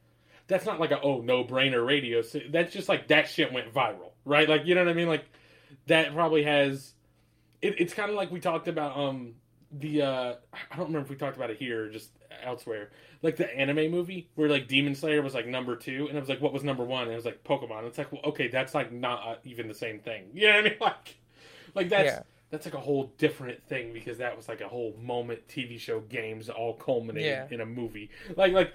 That's not like a oh no brainer radio. That's just like that shit went viral, right? Like you know what I mean? Like that probably has. It, it's kind of like we talked about um the uh I don't remember if we talked about it here or just elsewhere. Like the anime movie where like Demon Slayer was like number two, and it was like what was number one? And it was like Pokemon. It's like well, okay, that's like not uh, even the same thing. You know what I mean? Like, like that's Yeah. That's like a whole different thing because that was like a whole moment TV show games all culminated Yeah. in a movie. Like like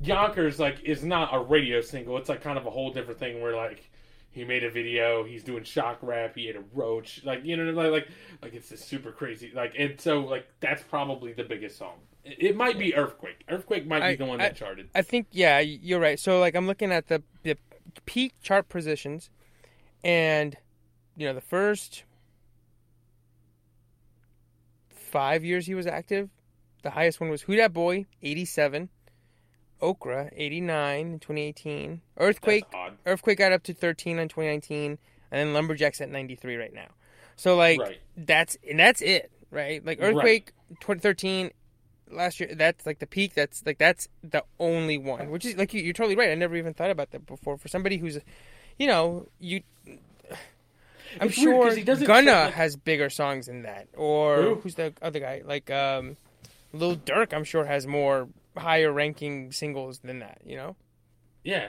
Yonkers like is not a radio single. It's like kind of a whole different thing where like he made a video, he's doing shock rap, he ate a roach, like you know like like like it's just super crazy. Like and so like that's probably the biggest song. It, might be Earthquake. Earthquake might be I- the one I- that charted. I think yeah, you're right. So like I'm looking at the the peak chart positions, and you know the first five years he was active, the highest one was Who Dat Boy, 87, Okra, 89 in 2018, Earthquake, Earthquake got up to 13 in 2019, and then Lumberjacks at 93 right now. So like Right. that's and that's it, right? Like Right. Earthquake 2013 last year that's like the peak that's like that's the only one which is like you're totally right i never even thought about that before for somebody who's you know you i'm It's weird he gunna like- has bigger songs than that or Who? who's the other guy like um lil durk i'm sure has more higher ranking singles than that you know Yeah.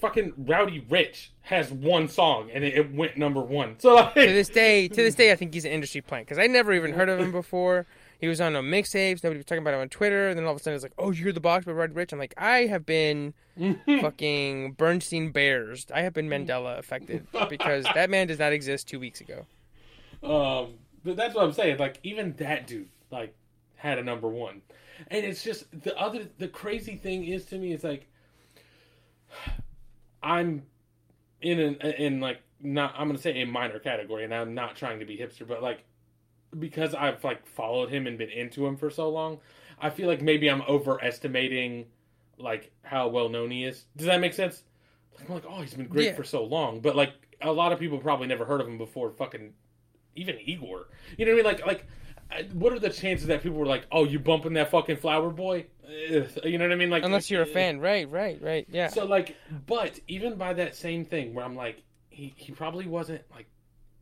Fucking Roddy Ricch has one song and it, it went number one. So like, to this day to this day i think he's an industry plant because i never even heard of him before he was on no mixtapes nobody was talking about him on twitter and then all of a sudden it's like oh you hear the box by Roddy Ricch i'm like i have been fucking bernstein bears i have been mandela affected because that man does not exist two weeks ago Um, but that's what I'm saying. Like even that dude, like, had a number one, and it's just the other. The crazy thing is to me, is like I'm in an in like not. I'm gonna say a minor category, and I'm not trying to be hipster, but like because I've like followed him and been into him for so long, I feel like maybe I'm overestimating like how well known he is. Does that make sense? Like, I'm like, oh, he's been great Yeah. for so long, but like a lot of people probably never heard of him before. Fucking even Igor. You know what I mean? Like, like, what are the chances that people were like, "Oh, you bumping that fucking flower boy"? Ugh, You know what I mean? Like, unless you're a uh, fan right right right yeah So like, but even by that same thing, where I'm like, he he probably wasn't like,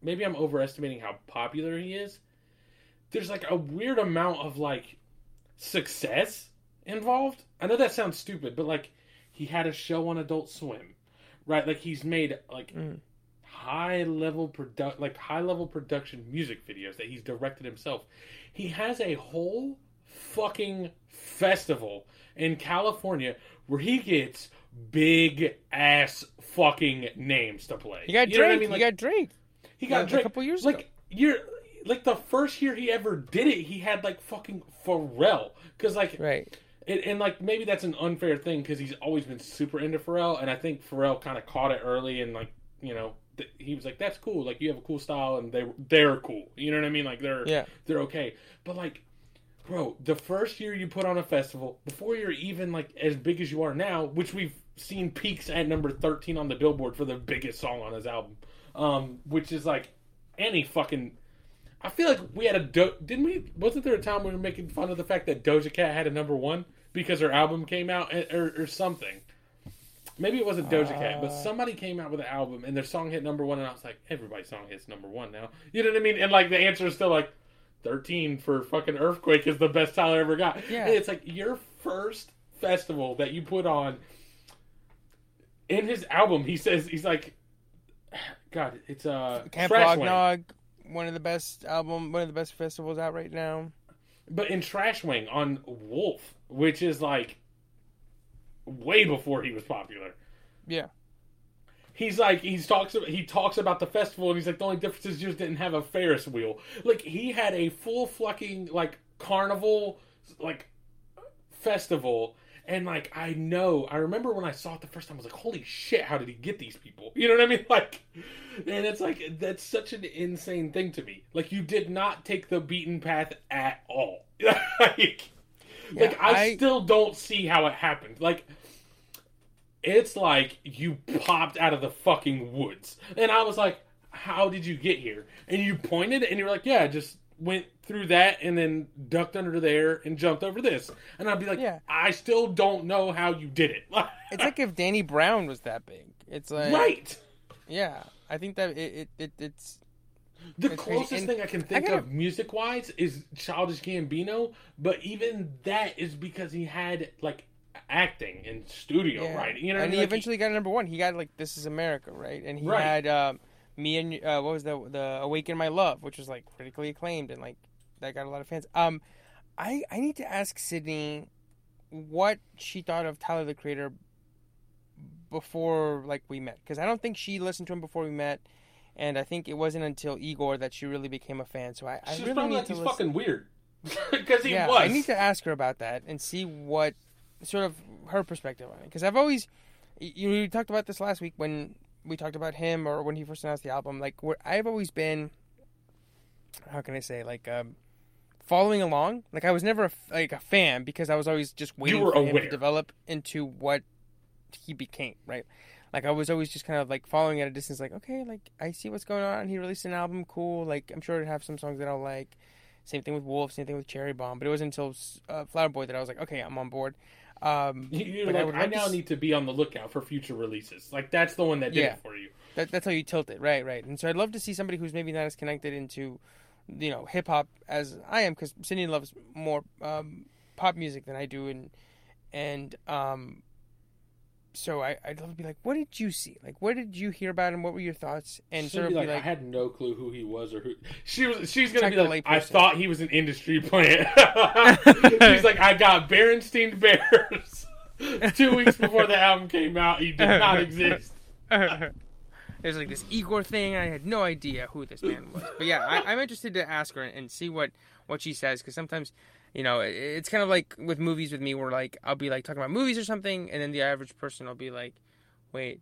maybe I'm overestimating how popular he is. There's like a weird amount of like success involved. I know that sounds stupid, but like, he had a show on Adult Swim, right? Like he's made like Mm. high level produ- like high level production music videos that he's directed himself. He has a whole fucking festival in California where he gets big ass fucking names to play. you got drake I mean? Like, you got drake he got like, a couple years like ago. you're like the first year he ever did it, he had like fucking Pharrell because like right and, and like maybe that's an unfair thing because he's always been super into Pharrell, and I think Pharrell kind of caught it early, and like you know th- he was like, "That's cool. Like you have a cool style, and they they're cool. You know what I mean? Like they're yeah they're okay." But like, bro, the first year you put on a festival before you're even like as big as you are now, which we've seen peaks at number thirteen on the Billboard for the biggest song on his album, um, which is like any fucking. I feel like we had a do- didn't we? Wasn't there a time we were making fun of the fact that Doja Cat had a number one because her album came out or, or something? Maybe it wasn't Doja Cat, but Uh. somebody came out with an album and their song hit number one, and I was like, everybody's song hits number one now. You know what I mean? And like the answer is still like thirteen for fucking Earthquake is the best Tyler ever got. Yeah. And it's like your first festival that you put on. In his album, he says he's like, God, it's uh, camp Wing. One of the best album one of the best festivals out right now But in Trashwang on Wolf, which is like way before he was popular. yeah He's like he's talks he talks about the festival and he's like the only difference is you just didn't have a Ferris wheel. Like he had a full fucking like carnival like festival and like I know I remember when I saw it the first time I was like holy shit how did he get these people? You know what I mean? Like and it's like that's such an insane thing to me. Like you did not take the beaten path at all. like like I, I- still don't see how it happened. Like it's like you popped out of the fucking woods. And I was like, How did you get here? And you pointed and you're like, Yeah, I just went through that and then ducked under there and jumped over this. And I'd be like, Yeah. I still don't know how you did it. It's like if Danny Brown was that big. It's like right. Yeah, I think that it, it, it it's The It's closest thing I can think gotta- of music wise is Childish Gambino, but even that is because he had like acting and studio yeah. writing. You know, and he Like, eventually got number one. He got like This Is America, right? And he Right. had um, me and uh, what was the the Awaken My Love, which was like critically acclaimed and like that got a lot of fans. Um, I I need to ask Sydney what she thought of Tyler the Creator before like we met because I don't think she listened to him before we met. And I think it wasn't until Igor that she really became a fan. So I, I She's really probably need like to he's listen. fucking weird because he yeah, was. I need to ask her about that and see what sort of her perspective on it. Because I've always, you, you talked about this last week when we talked about him or when he first announced the album. Like, where I've always been, how can I say, like, um, following along. Like, I was never a, like a fan because I was always just waiting for him to develop into what he became. Right. Like I was always just kind of like following at a distance, like okay, like I see what's going on. He released an album, cool. Like I'm sure it have some songs that I'll like. Same thing with Wolf, same thing with Cherry Bomb. But it wasn't until uh, Flower Boy that I was like, okay, I'm on board. Um, You're I like, would I, love to now need to be on the lookout for future releases. Like that's the one that did Yeah. it for you. that, that's how you tilt it, right? Right. And so I'd love to see somebody who's maybe not as connected into, you know, hip hop as I am, because Sydney loves more um, pop music than I do, and and um, so I, I'd love to be like, what did you see? Like, what did you hear about him? What were your thoughts? And sort of be like, like, I had no clue who he was or who she was. She's gonna be like, I thought he was an industry plant. She's like, I got Berenstein Bears. Two weeks before the album came out, he did not exist. There's like this Igor thing. I had no idea who this man was. But yeah, I, I'm interested to ask her and see what what she says because sometimes, you know, it- it's kind of like with movies with me, where like I'll be like talking about movies or something, and then the average person will be like, "Wait,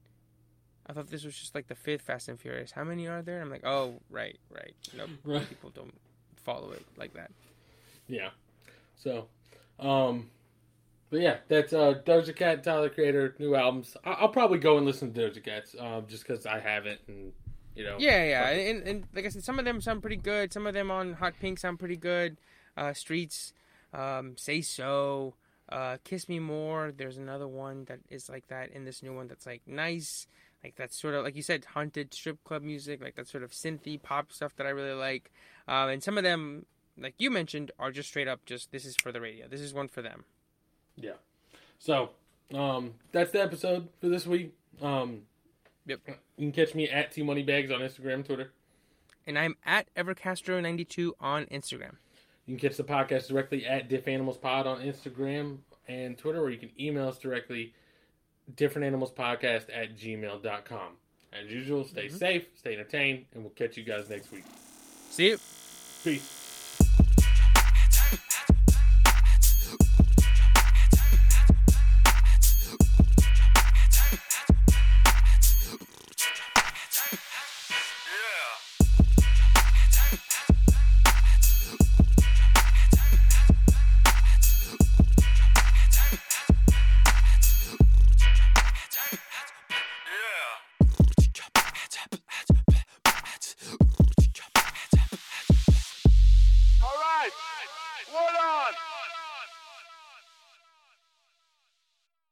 I thought this was just like the fifth Fast and Furious. How many are there?" I'm like, "Oh, right, right. No, Right. people don't follow it like that." Yeah. So, um, but yeah, that's uh, Doja Cat, Tyler Creator, new albums. I- I'll probably go and listen to Doja Cat's, um, just because I haven't, and you know. Yeah, yeah, fuck and, and like I said, some of them sound pretty good. Some of them on Hot Pink sound pretty good. Uh, Streets, um, Say So, uh, Kiss Me More. There's another one that is like that in this new one that's like nice. Like that's sort of like you said, haunted strip club music. Like that sort of synthy pop stuff that I really like. Um, and some of them, like you mentioned, are just straight up just this is for the radio. This is one for them. Yeah. So, um, that's the episode for this week. Um, Yep. you can catch me at T Moneybags on Instagram, Twitter. And I'm at Evercastro92 on Instagram. You can catch the podcast directly at Diff Animals Pod on Instagram and Twitter, or you can email us directly, Different Animals Podcast at gmail.com. As usual, stay safe, stay entertained, and we'll catch you guys next week. See you. Peace.